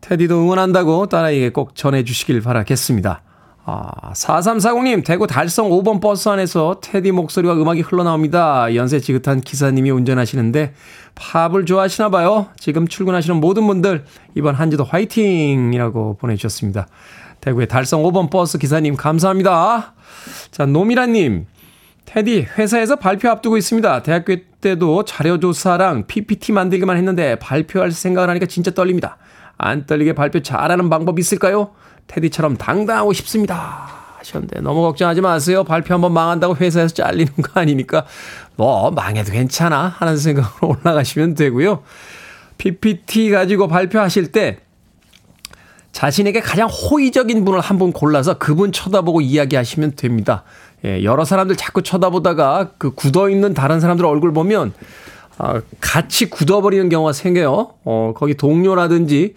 테디도 응원한다고 딸아이에게 꼭 전해 주시길 바라겠습니다. 아, 4340님, 대구 달성 5번 버스 안에서 테디 목소리와 음악이 흘러나옵니다. 연세 지긋한 기사님이 운전하시는데 팝을 좋아하시나 봐요. 지금 출근하시는 모든 분들 이번 한 주도 화이팅이라고 보내주셨습니다. 대구의 달성 5번 버스 기사님 감사합니다. 자, 노미라님. 테디, 회사에서 발표 앞두고 있습니다. 대학교 때도 자료조사랑 PPT 만들기만 했는데 발표할 생각을 하니까 진짜 떨립니다. 안 떨리게 발표 잘하는 방법 있을까요? 테디처럼 당당하고 싶습니다. 하셨는데 너무 걱정하지 마세요. 발표 한번 망한다고 회사에서 잘리는 거 아니니까 뭐 망해도 괜찮아 하는 생각으로 (laughs) 올라가시면 되고요. PPT 가지고 발표하실 때 자신에게 가장 호의적인 분을 한 분 골라서 그분 쳐다보고 이야기하시면 됩니다. 예, 여러 사람들 자꾸 쳐다보다가 그 굳어 있는 다른 사람들 얼굴 보면 아, 같이 굳어버리는 경우가 생겨요. 어, 거기 동료라든지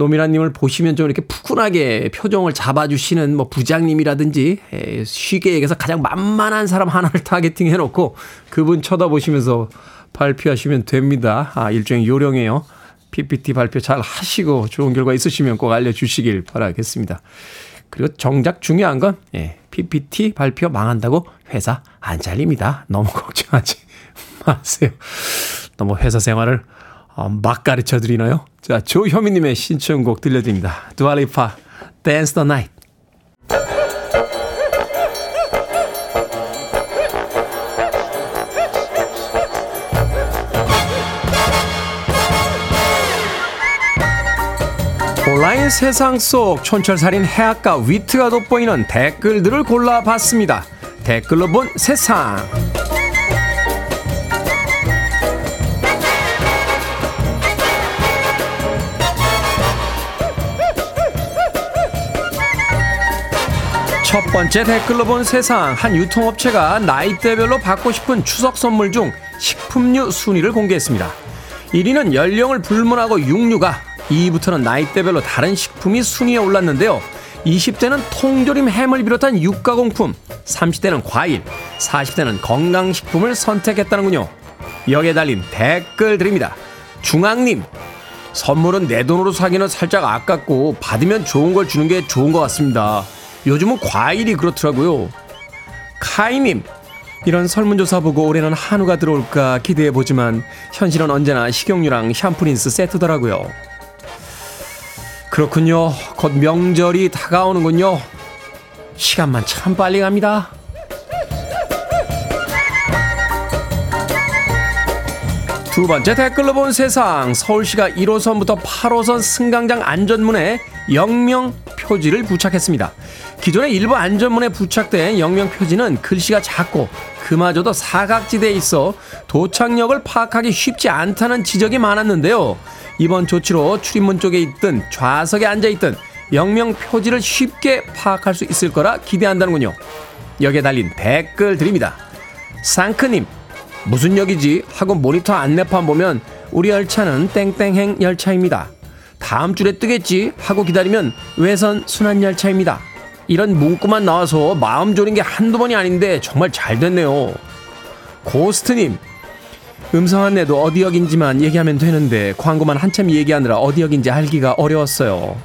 노미라님을 보시면 좀 이렇게 푸근하게 표정을 잡아주시는 뭐 부장님이라든지 에, 쉽게 얘기해서 가장 만만한 사람 하나를 targeting 해놓고 그분 쳐다보시면서 발표하시면 됩니다. 아, 일종의 요령이에요. PPT 발표 잘 하시고 좋은 결과 있으시면 꼭 알려주시길 바라겠습니다. 그리고 정작 중요한 건 예, PPT 발표 망한다고 회사 안 잘립니다. 너무 (laughs) 걱정하지 마세요. 너무 회사 생활을 어, 막 가르쳐 드리나요? 자, 조효미님의 신청곡 들려드립니다. 두알리파, Dance the Night. 온라인 세상 속 촌철살인 해악과 위트가 돋보이는 댓글들을 골라봤습니다. 댓글로 본 세상. 첫 번째 댓글로 본 세상 한 유통업체가 나이대별로 받고 싶은 추석 선물 중 식품류 순위를 공개했습니다. 1위는 연령을 불문하고 육류가 2위부터는 나이대별로 다른 식품이 순위에 올랐는데요. 20대는 통조림 햄을 비롯한 육가공품, 30대는 과일, 40대는 건강식품을 선택했다는군요. 여기에 달린 댓글 드립니다. 중앙님, 선물은 내 돈으로 사기는 살짝 아깝고 받으면 좋은 걸 주는 게 좋은 것 같습니다. 요즘은 과일이 그렇더라고요. 카이님, 이런 설문조사 보고 올해는 한우가 들어올까 기대해 보지만 현실은 언제나 식용유랑 샴푸린스 세트더라고요. 그렇군요. 곧 명절이 다가오는군요. 시간만 참 빨리 갑니다. 두 번째 댓글로 본 세상 서울시가 1호선부터 8호선 승강장 안전문에 영명 표지를 부착했습니다. 기존의 일부 안전문에 부착된 영명 표지는 글씨가 작고 그마저도 사각지대에 있어 도착역을 파악하기 쉽지 않다는 지적이 많았는데요. 이번 조치로 출입문 쪽에 있든 좌석에 앉아 있든 영명 표지를 쉽게 파악할 수 있을 거라 기대한다는군요. 여기에 달린 댓글 드립니다. 상크님, 무슨 역이지? 하고 모니터 안내판 보면 우리 열차는 땡땡행 열차입니다. 다음 줄에 뜨겠지? 하고 기다리면 외선 순환 열차입니다. 이런 문구만 나와서 마음 졸인 게 한두 번이 아닌데 정말 잘 됐네요. 고스트님, 음성 안내도 어디 역인지만 얘기하면 되는데 광고만 한참 얘기하느라 어디 역인지 알기가 어려웠어요.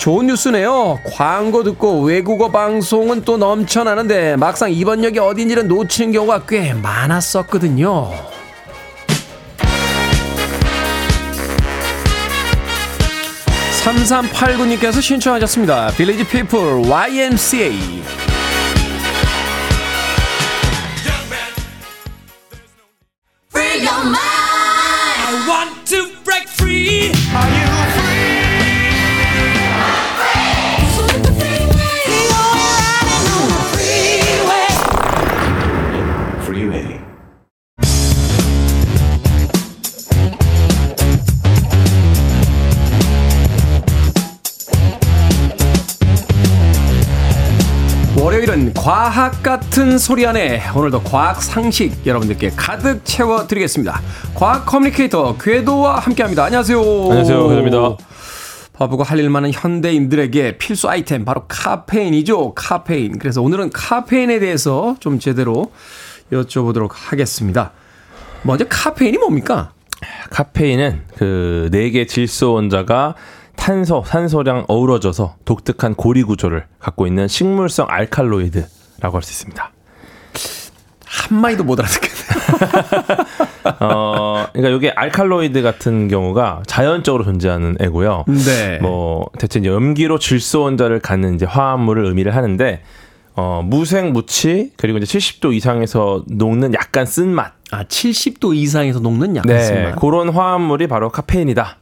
좋은 뉴스네요. 광고 듣고 외국어 방송은 또 넘쳐나는데 막상 이번 역이 어딘지를 놓치는 경우가 꽤 많았었거든요. 3389님께서 신청하셨습니다. 빌리지 피플 YMCA. Free your mind. I want to break free. Are you Free 과학 같은 소리 하네 오늘도 과학 상식 여러분들께 가득 채워드리겠습니다. 과학 communicator 궤도와 함께합니다. 안녕하세요. 안녕하세요, 궤도입니다. 바쁘고 할일 많은 현대인들에게 필수 아이템 바로 카페인이죠. 카페인. 그래서 오늘은 카페인에 대해서 좀 제대로 여쭤보도록 하겠습니다. 먼저 카페인이 뭡니까? 카페인은 그 네 개 질소 원자가 탄소, 산소랑 어우러져서 독특한 고리 구조를 갖고 있는 식물성 알칼로이드라고 할 수 있습니다. 한마디도 못 알아듣겠네. (laughs) 어, 그러니까 이게 알칼로이드 같은 경우가 자연적으로 존재하는 애고요. 네. 뭐 대체 이제 염기로 질소 원자를 갖는 이제 화합물을 의미를 하는데 어, 무색 무치 그리고 이제 70도 이상에서 녹는 약간 쓴맛. 아, 70도 이상에서 녹는 약간 네, 쓴맛. 그런 화합물이 바로 카페인이다.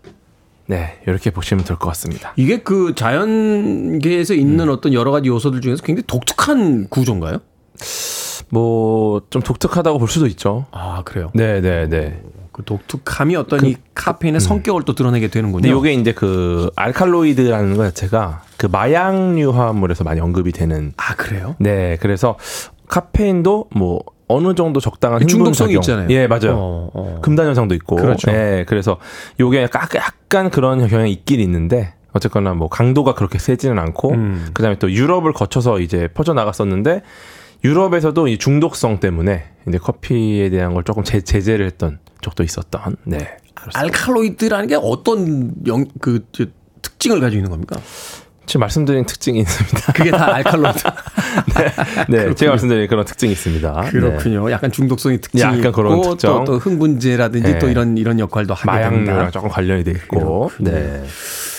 네, 이렇게 보시면 될 것 같습니다. 이게 그 자연계에서 있는 어떤 여러 가지 요소들 중에서 굉장히 독특한 구조인가요? 뭐 좀 독특하다고 볼 수도 있죠. 아, 그래요. 네, 네, 네. 그 독특함이 어떤 이 카페인의 성격을 또 드러내게 되는군요. 근데 이게 이제 그 알칼로이드라는 것 자체가 그 마약류 화합물에서 많이 언급이 되는. 아, 그래요? 네, 그래서 카페인도 뭐 어느 정도 적당한 중독성이. 있잖아요. 예, 맞아요. 어, 어. 금단 현상도 있고. 그렇죠. 예, 그래서 요게 약간, 그런 경향이 있긴 있는데 어쨌거나 뭐 강도가 그렇게 세지는 않고 음. 그다음에 또 유럽을 거쳐서 이제 퍼져 나갔었는데 유럽에서도 이 중독성 때문에 이제 커피에 대한 걸 조금 제, 제재를 했던 적도 있었던. 네. 그렇습니다. 알칼로이드라는 게 어떤 영, 그, 저, 특징을 가지고 있는 겁니까? 지금 말씀드린 특징이 있습니다. (laughs) 그게 다 알칼로이드. (laughs) 네, 제가 말씀드린 그런 특징이 있습니다. 네. 그렇군요. 약간 중독성이 특징이 약간 그런 있고 특정. 또, 또 흥분제라든지 네. 또 이런 이런 역할도 하게 마약류랑. 조금 관련이 돼 있고. 네.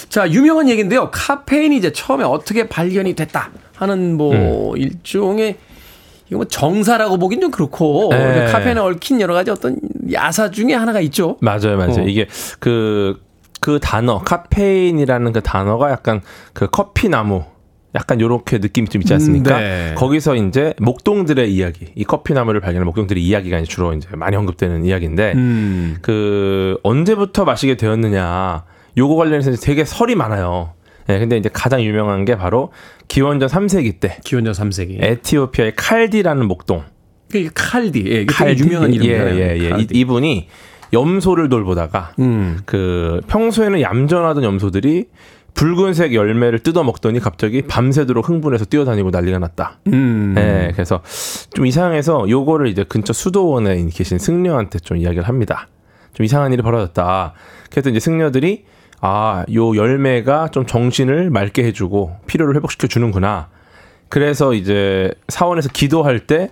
자, 유명한 얘기인데요. 카페인이 이제 처음에 어떻게 발견이 됐다 하는 뭐 음. 일종의 이거 뭐 정사라고 보긴 좀 그렇고 네. 카페인에 얽힌 여러 가지 어떤 야사 중에 하나가 있죠. 맞아요, 맞아요. 어. 이게 그, 그 단어, 카페인이라는 그 단어가 약간 그 커피 나무, 약간 요렇게 느낌이 좀 있지 않습니까? 음, 네. 거기서 이제 목동들의 이야기, 이 커피나무를 발견한 목동들의 이야기가 이제 주로 이제 많이 언급되는 이야기인데, 음. 그 언제부터 마시게 되었느냐, 요거 관련해서 되게 설이 많아요. 예, 근데 이제 가장 유명한 게 바로 기원전 3세기 때 기원전 3세기. 에티오피아의 칼디라는 목동. 이게 칼디. 예, 칼디? 유명한 이름이잖아요. 예, 예, 예. 이. 이분이 염소를 돌보다가 음. 그 평소에는 얌전하던 염소들이 붉은색 열매를 뜯어 먹더니 갑자기 밤새도록 흥분해서 뛰어다니고 난리가 났다. 음. 예, 그래서 좀 이상해서 요거를 이제 근처 수도원에 계신 승려한테 좀 이야기를 합니다. 좀 이상한 일이 벌어졌다. 그래서 이제 승려들이 아, 요 열매가 좀 정신을 맑게 해주고 피로를 회복시켜 주는구나. 그래서 이제 사원에서 기도할 때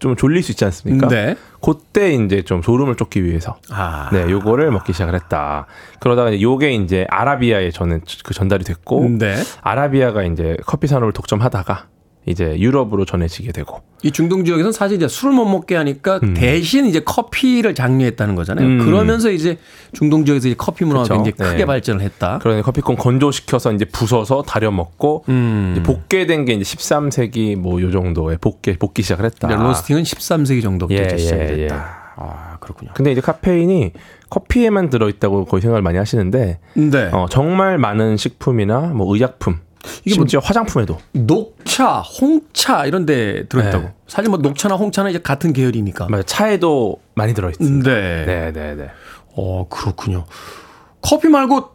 좀 졸릴 수 있지 않습니까? 네. 그때 이제 좀 졸음을 쫓기 위해서 아. 네, 요거를 먹기 시작을 했다. 그러다가 이제 요게 이제 아라비아에 저는 그 전달이 됐고 네. 아라비아가 이제 커피 산업을 독점하다가 이제 유럽으로 전해지게 되고 이 중동 지역에서는 사실 이제 술을 못 먹게 하니까 대신 이제 커피를 장려했다는 거잖아요. 음. 그러면서 이제 중동 지역에서 이제 커피 문화가 그쵸. 굉장히 크게 네. 발전을 했다. 그러니 커피콩 건조시켜서 이제 부숴서 달여 먹고 음. 이제 복개된 게 이제 13세기 뭐 요 정도에 복개 복기 시작을 했다. 로스팅은 13세기 정도부터 예, 이제 시작이 예, 됐다. 아, 그렇군요. 근데 이제 카페인이 커피에만 들어 있다고 거의 생각을 많이 하시는데 네. 어, 정말 많은 식품이나 뭐 의약품 이게 뭐- 심지어 화장품에도 녹차, 홍차 이런 데 들어있다고. 네. 사실 뭐 녹차나 홍차는 이제 같은 계열이니까. 맞아요. 차에도 많이 들어 있습니다. 네. 네, 네, 네. 어, 그렇군요. 커피 말고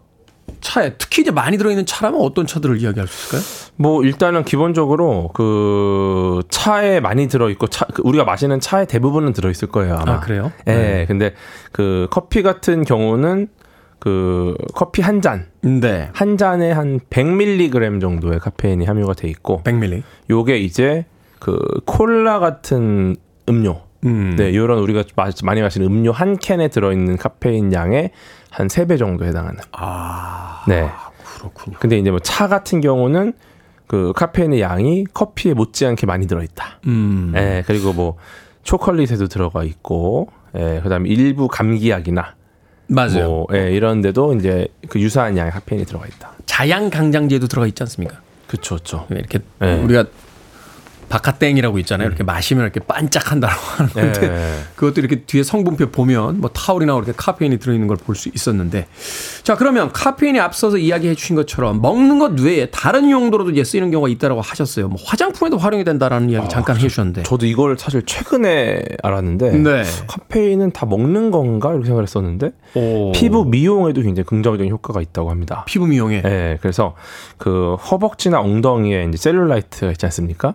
차에 특히 이제 많이 들어있는 차라면 어떤 차들을 이야기할 수 있을까요? 뭐 일단은 기본적으로 그 차에 많이 들어 있고 차그 우리가 마시는 차의 대부분은 들어 있을 거예요 아마. 아, 그래요? 예. 네. 근데 그 커피 같은 경우는 그 커피 한 잔. 네. 한 잔에 한 100mg 정도의 카페인이 함유가 돼 있고 100ml. 요게 이제 그 콜라 같은 음료 음. 네, 요런 우리가 마- 많이 마시는 음료 한 캔에 들어 있는 카페인 양의 한 3배 정도 해당하는. 아, 네. 그렇군요. 근데 이제 뭐 차 같은 경우는 그 카페인의 양이 커피에 못지않게 많이 들어 있다. 음. 예, 그리고 뭐 초콜릿에도 들어가 있고, 예, 그다음에 일부 감기약이나 맞아요. 뭐 예, 이런 데도 이제 그 유사한 양의 카페인이 들어가 있다. 자양 강장제도 들어가 있지 않습니까? 그렇죠, 그렇죠. 이렇게 네. 우리가 바카땡이라고 있잖아요. 이렇게 마시면 이렇게 반짝한다고 (laughs) 하는 건데 예. 그것도 이렇게 뒤에 성분표 보면 뭐 타올이나 이렇게 카페인이 들어있는 걸 볼 수 있었는데 자 그러면 카페인이 앞서서 이야기해 주신 것처럼 먹는 것 외에 다른 용도로도 이제 쓰이는 경우가 있다라고 하셨어요. 뭐 화장품에도 활용이 된다라는 이야기 잠깐 해주셨는데 저도 이걸 사실 최근에 알았는데 네. 카페인은 다 먹는 건가 이렇게 생각을 했었는데 오. 피부 미용에도 굉장히 긍정적인 효과가 있다고 합니다. 피부 미용에 예, 그래서 그 허벅지나 엉덩이에 이제 셀룰라이트가 있지 않습니까?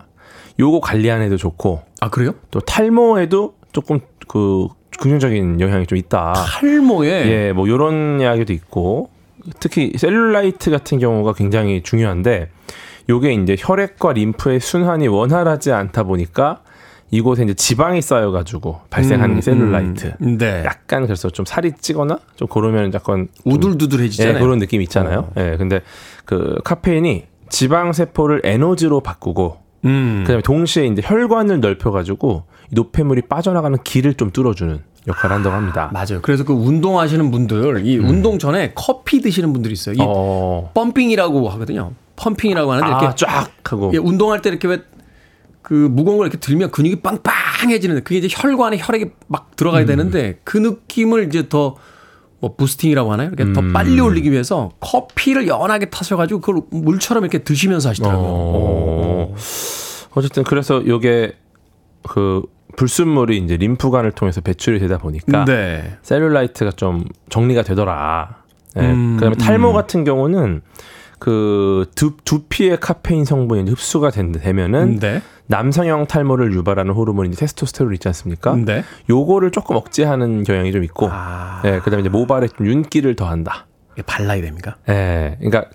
요거 관리하는 애도 좋고 아 그래요? 또 탈모에도 조금 그 긍정적인 영향이 좀 있다. 탈모에 예, 뭐 요런 이야기도 있고 특히 셀룰라이트 같은 경우가 굉장히 중요한데 요게 이제 혈액과 림프의 순환이 원활하지 않다 보니까 이곳에 이제 지방이 쌓여가지고 발생하는 게 셀룰라이트. 음, 네. 약간 그래서 좀 살이 찌거나 좀 그러면 약간 좀 우둘두둘해지잖아요. 예, 그런 느낌이 있잖아요. 예, 근데 그 카페인이 지방 세포를 에너지로 바꾸고 음. 그다음에 동시에 이제 혈관을 넓혀가지고 이 노폐물이 빠져나가는 길을 좀 뚫어주는 역할을 한다고 합니다. 맞아요. 그래서 그 운동하시는 분들, 이 운동 전에 커피 드시는 분들이 있어요. 이 음. 어, 펌핑이라고 하거든요. 펌핑이라고 하는데 이렇게 아, 쫙 하고 예, 운동할 때 이렇게 왜 그 무거운 걸 이렇게 들면 근육이 빵빵해지는데 그게 이제 혈관에 혈액이 막 들어가야 되는데 그 느낌을 이제 더 뭐 부스팅이라고 하나요? 이렇게 더 빨리 올리기 위해서 커피를 연하게 타셔가지고 그걸 물처럼 이렇게 드시면서 하시더라고요. 어. 어쨌든 그래서 요게 그 불순물이 이제 림프관을 통해서 배출이 되다 보니까 네. 셀룰라이트가 좀 정리가 되더라. 예. 음, 그다음에 탈모 음. 같은 경우는 그 두, 두피의 카페인 성분이 흡수가 된, 되면은 네. 남성형 탈모를 유발하는 호르몬이 이제 테스토스테론 있지 않습니까? 네. 요거를 조금 억제하는 경향이 좀 있고, 아. 예, 그다음에 이제 모발에 좀 윤기를 더한다. 발라야 됩니까? 예, 그러니까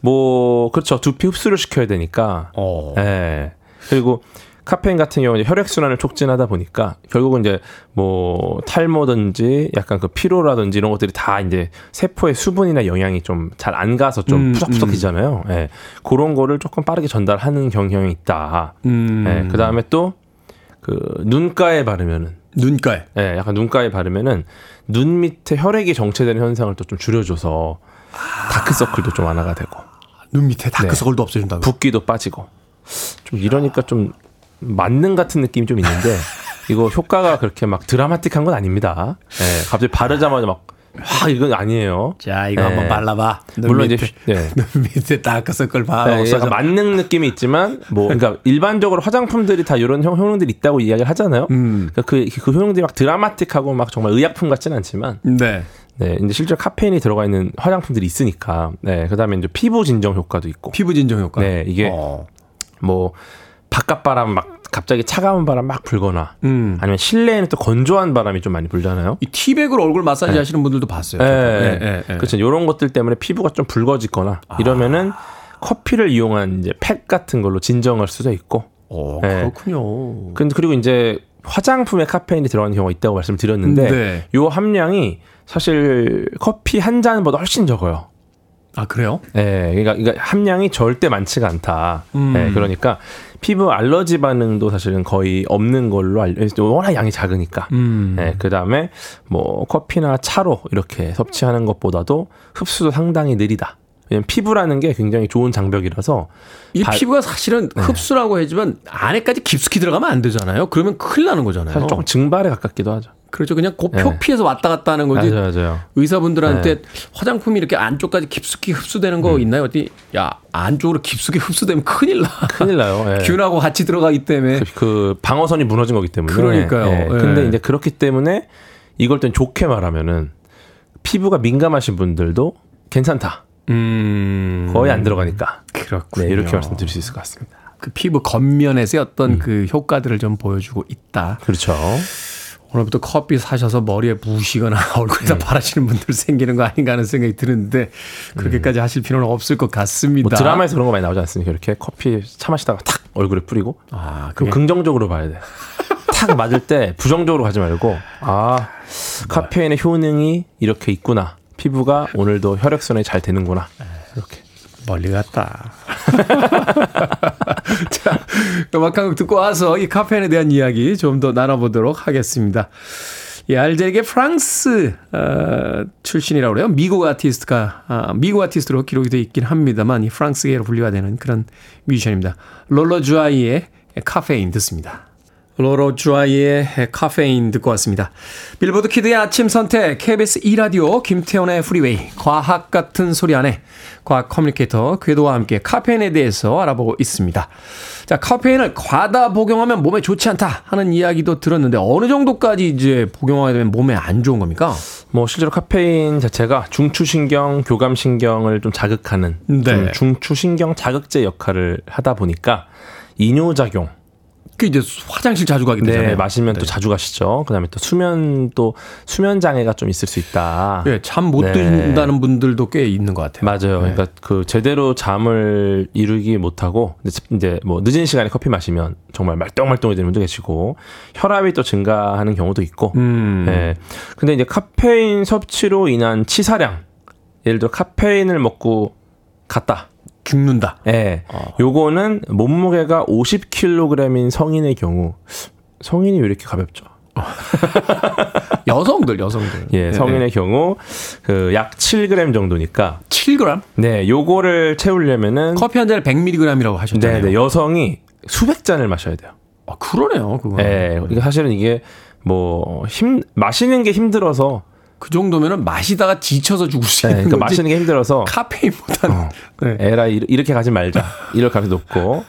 뭐 그렇죠. 두피 흡수를 시켜야 되니까. 어. 예. 그리고 카페인 같은 경우는 혈액 순환을 촉진하다 보니까 결국은 이제 뭐 탈모든지 약간 그 피로라든지 이런 것들이 다 이제 세포의 수분이나 영양이 좀 잘 안 가서 좀 음, 푸석푸석해지잖아요. 예. 그런 거를 조금 빠르게 전달하는 경향이 있다. 음. 예. 그다음에 또 그 눈가에 바르면은 눈가에. 예, 약간 눈가에 바르면은 눈 밑에 혈액이 정체되는 현상을 또 좀 줄여줘서 다크서클도 좀 완화가 되고 눈 밑에 다크서클도 없애준다고. 붓기도 빠지고 좀 이러니까 좀 만능 같은 느낌이 좀 있는데 (laughs) 이거 효과가 그렇게 막 드라마틱한 건 아닙니다. 예, 갑자기 바르자마자 막 와, 이건 아니에요. 자, 이거 네. 한번 발라봐. 눈 물론 밑에, 이제 네. (laughs) 눈 밑에 다크서클 봐. 네, 없어져. 약간 만능 느낌이 있지만 뭐 그러니까 일반적으로 화장품들이 다 이런 효- 효능들이 있다고 이야기를 하잖아요. 음. 그러니까 그, 그 효능들이 막 드라마틱하고 막 정말 의약품 같지는 않지만 네. 네, 이제 실제 로 카페인이 들어가 있는 화장품들이 있으니까 네, 그다음에 이제 피부 진정 효과도 있고 피부 진정 효과. 네, 이게 어. 뭐 바깥 바람 막 갑자기 차가운 바람 막 불거나 음. 아니면 실내에는 또 건조한 바람이 좀 많이 불잖아요. 이 티백으로 얼굴 마사지 하시는 분들도 봤어요. 저도. 예, 예, 예. 그렇죠. 이런 것들 때문에 피부가 좀 붉어지거나 이러면은 커피를 이용한 이제 팩 같은 걸로 진정할 수도 있고. 어, 예. 그렇군요. 근데 그리고 이제 화장품에 카페인이 들어가는 경우가 있다고 말씀드렸는데 네. 요 함량이 사실 커피 한 잔보다 훨씬 적어요. 아, 그래요? 예, 그러니까, 그러니까 함량이 절대 많지가 않다. 음. 예, 그러니까 피부 알러지 반응도 사실은 거의 없는 걸로 알려. 워낙 양이 작으니까. 음. 예, 그 다음에 뭐 커피나 차로 이렇게 섭취하는 것보다도 흡수도 상당히 느리다. 왜냐면 피부라는 게 굉장히 좋은 장벽이라서 이 발- 피부가 사실은 흡수라고 하지만 안에까지 깊숙이 들어가면 안 되잖아요. 그러면 큰일 나는 거잖아요. 사실 조금 증발에 가깝기도 하죠. 그렇죠. 그냥 그 네. 표피에서 왔다 갔다 하는 거지. 맞아요, 맞아요. 의사분들한테 네. 화장품이 이렇게 안쪽까지 깊숙이 흡수되는 음. 거 있나요? 어디 야 안쪽으로 깊숙이 흡수되면 큰일 나. 큰일 나요. 예. 균하고 같이 들어가기 때문에. 그, 그 방어선이 무너진 거기 때문에. 그러니까요. 예. 예. 근데 이제 그렇기 때문에 이걸 좀 좋게 말하면은 피부가 민감하신 분들도 괜찮다. 음. 거의 안 들어가니까. 그렇군요. 네, 이렇게 말씀드릴 수 있을 것 같습니다. 그 피부 겉면에서의 어떤 음. 그 효과들을 좀 보여주고 있다. 그렇죠. 오늘부터 커피 사셔서 머리에 부으시거나 (laughs) 얼굴에다 음. 바르시는 분들 생기는 거 아닌가 하는 생각이 드는데 그렇게까지 하실 필요는 없을 것 같습니다. 뭐 드라마에서 그런 거 많이 나오지 않습니까? 이렇게 커피 차 마시다가 탁 얼굴에 뿌리고. 아, 그럼 긍정적으로 봐야 돼. 탁 맞을 때 부정적으로 가지 말고 아 카페인의 효능이 이렇게 있구나. 피부가 오늘도 혈액순환이 잘 되는구나. 이렇게. 멀리 갔다. (laughs) 자, 음악 한 곡 듣고 와서 이 카페인에 대한 이야기 좀 더 나눠보도록 하겠습니다. 이 알제리계 프랑스 어, 출신이라고 그래요. 미국 아티스트가 아, 미국 아티스트로 기록이 되어 있긴 합니다만 이 프랑스계로 분류가 되는 그런 뮤지션입니다. 로로 주아이의 카페인 듣습니다. 로로 주아이의 카페인 듣고 왔습니다. 빌보드 키드의 아침 선택 KBS 2라디오 김태훈의 프리웨이 과학 같은 소리 하네 과학 커뮤니케이터 궤도와 함께 카페인에 대해서 알아보고 있습니다. 자, 카페인을 과다 복용하면 몸에 좋지 않다 하는 이야기도 들었는데 어느 정도까지 이제 복용하게 되면 몸에 안 좋은 겁니까? 뭐 실제로 카페인 자체가 중추신경, 교감신경을 좀 자극하는 네. 좀 중추신경 자극제 역할을 하다 보니까 이뇨작용 그 이제 화장실 자주 가게 되잖아요. 네, 마시면 또 네. 자주 가시죠. 그다음에 또 수면 또 수면 장애가 좀 있을 수 있다. 예, 잠못 네. 든다는 분들도 꽤 있는 것 같아요. 맞아요. 네. 그러니까 그 제대로 잠을 이루기 못하고 이제 뭐 늦은 시간에 커피 마시면 정말 말똥말똥해지는 분도 계시고 혈압이 또 증가하는 경우도 있고. 음. 예. 근데 이제 카페인 섭취로 인한 치사량, 예를 들어 카페인을 먹고 갔다. 죽는다. 예. 어. 요거는 몸무게가 50kg인 성인의 경우 성인이 왜 이렇게 가볍죠? (laughs) 여성들, 여성들. 예, 성인의 경우 그 약 7g 정도니까 7g? 네, 요거를 채우려면은 커피 한 잔에 100mg이라고 하셨잖아요. 네, 네, 여성이 수백 잔을 마셔야 돼요. 아, 그러네요, 그거. 예. 그러니까 사실은 이게 뭐 힘 마시는 게 힘들어서 그 정도면은 마시다가 지쳐서 죽을 수 네, 있는 그러니까 거지. 마시는 게 힘들어서 카페인보다는 네. 에라 이- 이렇게 가지 말자 이럴 가능성이 높고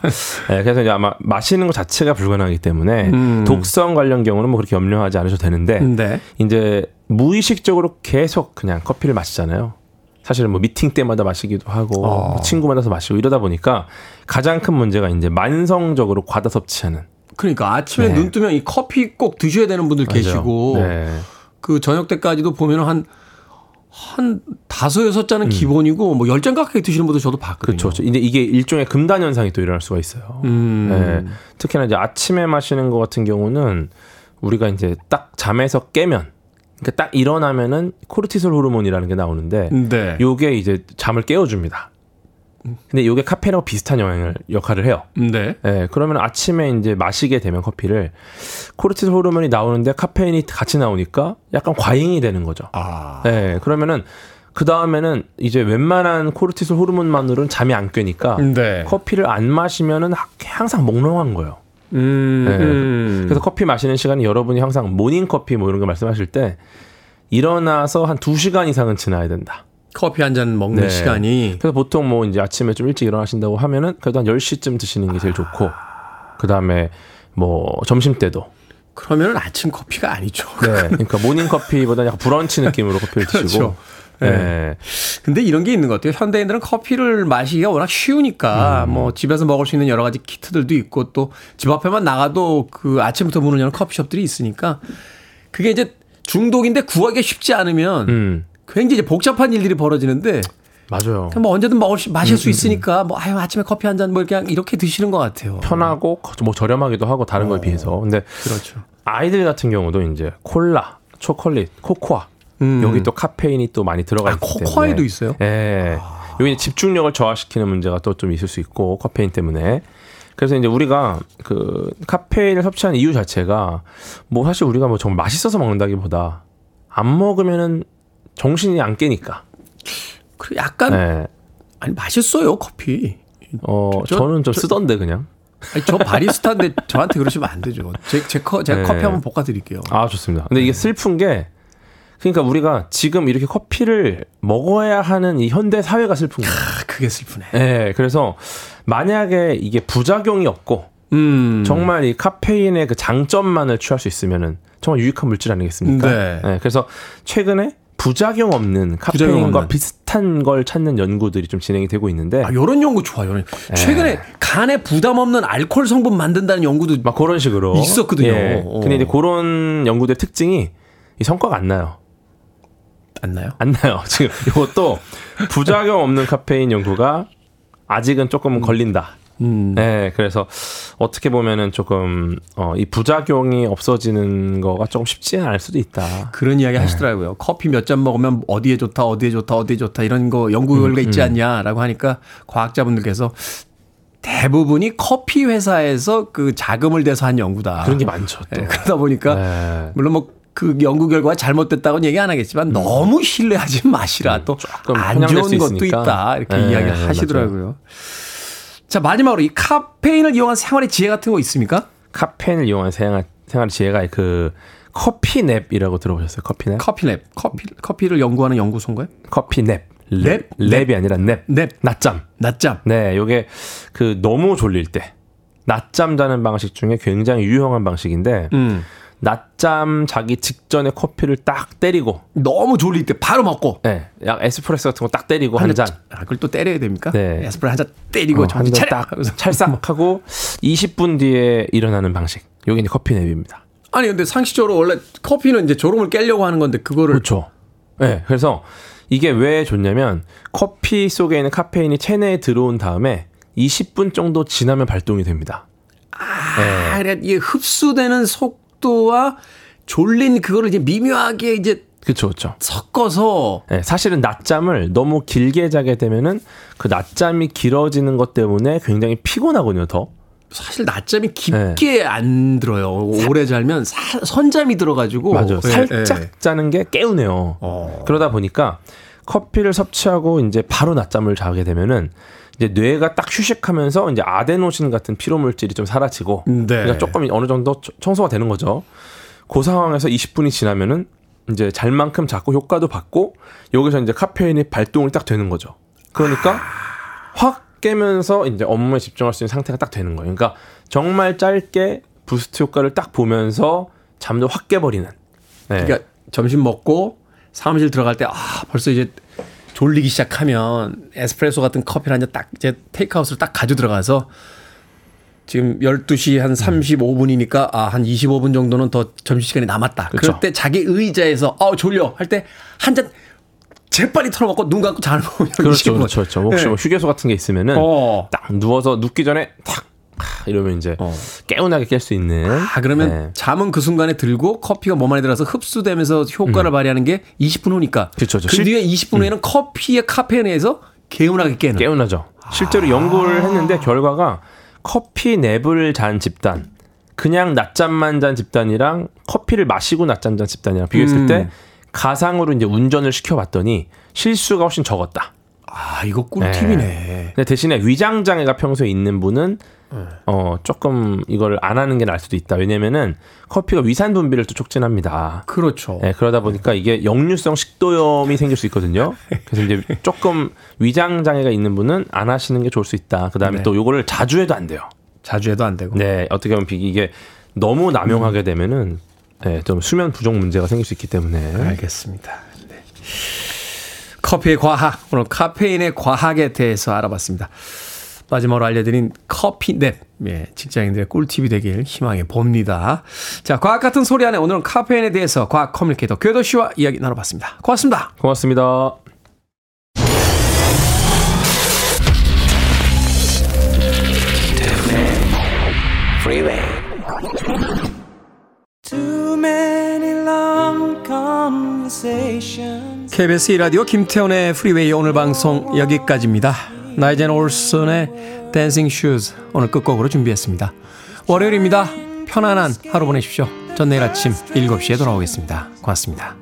예, 그래서 이제 아마 마시는 것 자체가 불가능하기 때문에 음. 독성 관련 경우는 뭐 그렇게 염려하지 않으셔도 되는데 네. 이제 무의식적으로 계속 그냥 커피를 마시잖아요. 사실은 뭐 미팅 때마다 마시기도 하고 어. 뭐 친구 만나서 마시고 이러다 보니까 가장 큰 문제가 이제 만성적으로 과다 섭취하는 그러니까 아침에 네. 눈 뜨면 이 커피 꼭 드셔야 되는 분들 계시고 네. 그 저녁 때까지도 보면 한, 한 다섯, 여섯 잔은 기본이고 뭐 열 잔 가까이 드시는 분들 저도 봤거든요. 음. 그렇죠. 이제 이게 일종의 금단 현상이 또 일어날 수가 있어요. 음. 네. 특히나 이제 아침에 마시는 것 같은 경우는 우리가 이제 딱 잠에서 깨면 그러니까 딱 일어나면은 코르티솔 호르몬이라는 게 나오는데 네. 요게 이제 잠을 깨워줍니다. 근데 요게 카페인하고 비슷한 영향을 역할을 해요. 네. 예, 그러면 아침에 이제 마시게 되면 커피를 코르티솔 호르몬이 나오는데 카페인이 같이 나오니까 약간 과잉이 되는 거죠. 아. 예, 그러면은 그 다음에는 이제 웬만한 코르티솔 호르몬만으로는 잠이 안 깨니까 네. 커피를 안 마시면은 항상 몽롱한 거예요. 음. 네. 음. 그래서 커피 마시는 시간이 여러분이 항상 모닝 커피 뭐 이런 거 말씀하실 때 일어나서 한 2시간 이상은 지나야 된다. 커피 한 잔 먹는 네. 시간이 그래서 보통 뭐 이제 아침에 좀 일찍 일어나신다고 하면은 그래도 한 10시쯤 드시는 게 제일 좋고 그 다음에 뭐 점심 때도 그러면은 아침 커피가 아니죠. 네. 그러니까 모닝 커피보다 약간 브런치 느낌으로 커피를 (laughs) 드시고 그렇죠. 네. 근데 이런 게 있는 것 같아요. 현대인들은 커피를 마시기가 워낙 쉬우니까 음. 뭐 집에서 먹을 수 있는 여러 가지 키트들도 있고 또 집 앞에만 나가도 그 아침부터 문을 여는 커피숍들이 있으니까 그게 이제 중독인데 구하기가 쉽지 않으면 음. 굉장히 복잡한 일들이 벌어지는데 맞아요. 뭐 언제든 수, 마실 음, 수 있으니까 뭐 아유 아침에 커피 한 잔 뭐 그냥 이렇게 드시는 것 같아요. 편하고 뭐 저렴하기도 하고 다른 거에 비해서. 근데 그렇죠. 아이들 같은 경우도 이제 콜라, 초콜릿, 코코아 음. 여기 또 카페인이 또 많이 들어가 아, 있기 때문에 코코아에도 있어요? 예. 여기 이제 집중력을 저하시키는 문제가 또 좀 있을 수 있고 카페인 때문에 그래서 이제 우리가 그 카페인을 섭취하는 이유 자체가 뭐 사실 우리가 뭐 정말 맛있어서 먹는다기보다 안 먹으면은 정신이 안 깨니까. 그리고 약간 예. 아니 맛있어요 커피. 어 저- 저는 좀 저- 쓰던데 그냥. 아니, 저 바리스타인데 저한테 그러시면 안 되죠. 제, 제 커, 제가 네. 커피 한번 볶아드릴게요. 아 좋습니다. 근데 이게 슬픈 게 그러니까 우리가 지금 이렇게 커피를 먹어야 하는 이 현대 사회가 슬픈 거예요. 아, 그게 슬프네. 예, 그래서 만약에 이게 부작용이 없고 음. 정말 이 카페인의 그 장점만을 취할 수 있으면은 정말 유익한 물질 아니겠습니까? 네. 예, 그래서 최근에 부작용 없는 부작용 카페인과 없는. 비슷한 걸 찾는 연구들이 좀 진행이 되고 있는데 아, 요런 연구 좋아요. 요런. 최근에 간에 부담 없는 알코올 성분 만든다는 연구도 막 그런 식으로 있었거든요. 예. 어. 근데 이제 그런 연구들의 특징이 이 성과가 안 나요. 안 나요? 안 나요. 지금 이것도 부작용 없는 카페인 연구가 아직은 조금 걸린다. 음. 네, 그래서 어떻게 보면은 조금 어, 이 부작용이 없어지는 거가 조금 쉽지 않을 수도 있다. 그런 이야기 네. 하시더라고요. 커피 몇 잔 먹으면 어디에 좋다, 어디에 좋다, 어디에 좋다 이런 거 연구 음, 결과 있지 않냐라고 하니까 과학자분들께서 대부분이 커피 회사에서 그 자금을 대서 한 연구다. 그런 게 많죠. 또. 예, 그러다 보니까 네. 물론 뭐그 연구 결과가 잘못됐다고는 얘기 안 하겠지만 너무 신뢰하지 마시라 또 음. 조금 안 편향될 수 좋은 것도. 있다 이렇게 네, 이야기를 맞아요. 하시더라고요. 자 마지막으로 이 카페인을 이용한 생활의 지혜 같은 거 있습니까? 카페인을 이용한 생활 생활 지혜가 그 커피 nap이라고 들어보셨어요? 커피 nap? 커피 lab 커피 커피를 연구하는 연구소인가요? 커피 nap. Lab? Lab이 아니라 nap. Nap 낮잠. 낮잠. 네, 요게 그 너무 졸릴 때 낮잠 자는 방식 중에 굉장히 유용한 방식인데 음. 낮잠 자기 직전에 커피를 딱 때리고 너무 졸릴 때 바로 먹고 네, 약 에스프레소 같은 거 딱 때리고 한 잔. 아, 그걸 또 때려야 됩니까? 네. 에스프레소 한 잔 때리고 어, 정신 하면서. 찰싹하고 20분 뒤에 일어나는 방식. 요게 이제 커피 냅입니다. 아니 근데 상식적으로 원래 커피는 이제 졸음을 깨려고 하는 건데 그거를 그렇죠. 네, 그래서 이게 왜 좋냐면 커피 속에 있는 카페인이 체내에 들어온 다음에 20분 정도 지나면 발동이 됩니다. 아, 그래 이게 흡수되는 속 도와 졸린 그거를 이제 미묘하게 이제 그렇죠, 그렇죠. 섞어서 네, 사실은 낮잠을 너무 길게 자게 되면은 그 낮잠이 길어지는 것 때문에 굉장히 피곤하거든요, 더. 사실 낮잠이 깊게 안 들어요. 오래 자면 사- 선잠이 들어가지고. 예, 살짝 예. 자는 게 깨우네요. 어. 그러다 보니까 커피를 섭취하고 이제 바로 낮잠을 자게 되면은 이제 뇌가 딱 휴식하면서 이제 아데노신 같은 피로 물질이 좀 사라지고 네. 그러니까 조금 어느 정도 청- 청소가 되는 거죠. 그 상황에서 20분이 지나면은 이제 잘만큼 잡고 효과도 받고 여기서 이제 카페인이 발동이 딱 되는 거죠. 그러니까 확 깨면서 이제 업무에 집중할 수 있는 상태가 딱 되는 거예요. 그러니까 정말 짧게 부스트 효과를 딱 보면서 잠도 확 깨버리는. 네. 그러니까 점심 먹고 사무실 들어갈 때 아 벌써 이제 졸리기 시작하면 에스프레소 같은 커피를 한 잔 딱 이제 테이크아웃으로 딱 가져 들어가서 지금 12시 한 35분이니까 아 한 25분 정도는 더 점심시간이 남았다. 그럴 그렇죠. 때 자기 의자에서 어 졸려 할 때 한 잔 재빨리 털어먹고 눈 감고 자는 거예요. (laughs) 그렇죠, 25분. 그렇죠, 그렇죠. 혹시 네. 뭐 휴게소 같은 게 있으면은 어. 딱 누워서 눕기 전에 탁 하, 이러면 이제 어. 개운하게 깰 수 있는. 아, 그러면 네. 잠은 그 순간에 들고 커피가 몸 안에 들어서 흡수되면서 효과를 발휘하는 게 20분 후니까. 음. 그쵸, 그쵸. 그 실- 음. 뒤에 20분 후에는 커피의 카페인에 의해서 개운하게 깨는. 개운하죠. 실제로 연구를 했는데 결과가 커피 냅을 잔 집단, 그냥 낮잠만 잔 집단이랑 커피를 마시고 낮잠 잔 집단이랑 비교했을 음. 때 가상으로 이제 운전을 시켜봤더니 실수가 훨씬 적었다. 아, 이거 꿀팁이네. 근데 대신에 위장 장애가 평소에 있는 분은 어 조금 이걸 안 하는 게 나을 수도 있다. 왜냐면은 커피가 위산 분비를 또 촉진합니다. 그렇죠. 네, 그러다 보니까 이게 역류성 식도염이 생길 수 있거든요. 그래서 이제 조금 위장 장애가 있는 분은 안 하시는 게 좋을 수 있다. 그다음에 네. 또 요거를 자주 해도 안 돼요. 자주 해도 안 되고. 네, 어떻게 보면 비- 이게 너무 남용하게 되면은 네, 좀 수면 부족 문제가 생길 수 있기 때문에 알겠습니다. 네. 커피의 과학. 오늘 카페인의 과학에 대해서 알아봤습니다. 마지막으로 알려드린 커피 냅. 예, 직장인들의 꿀팁이 되길 희망해 봅니다. 자, 과학 같은 소리 안에 오늘은 카페인에 대해서 과학 커뮤니케이터 궤도 씨와 이야기 나눠봤습니다. 고맙습니다. 고맙습니다. KBS 1라디오 김태훈의 프리웨이 오늘 방송 여기까지입니다. 나이젤 올슨의 Dancin' Shoes 오늘 끝곡으로 준비했습니다. 월요일입니다. 편안한 하루 보내십시오. 전 내일 아침 7시에 돌아오겠습니다. 고맙습니다.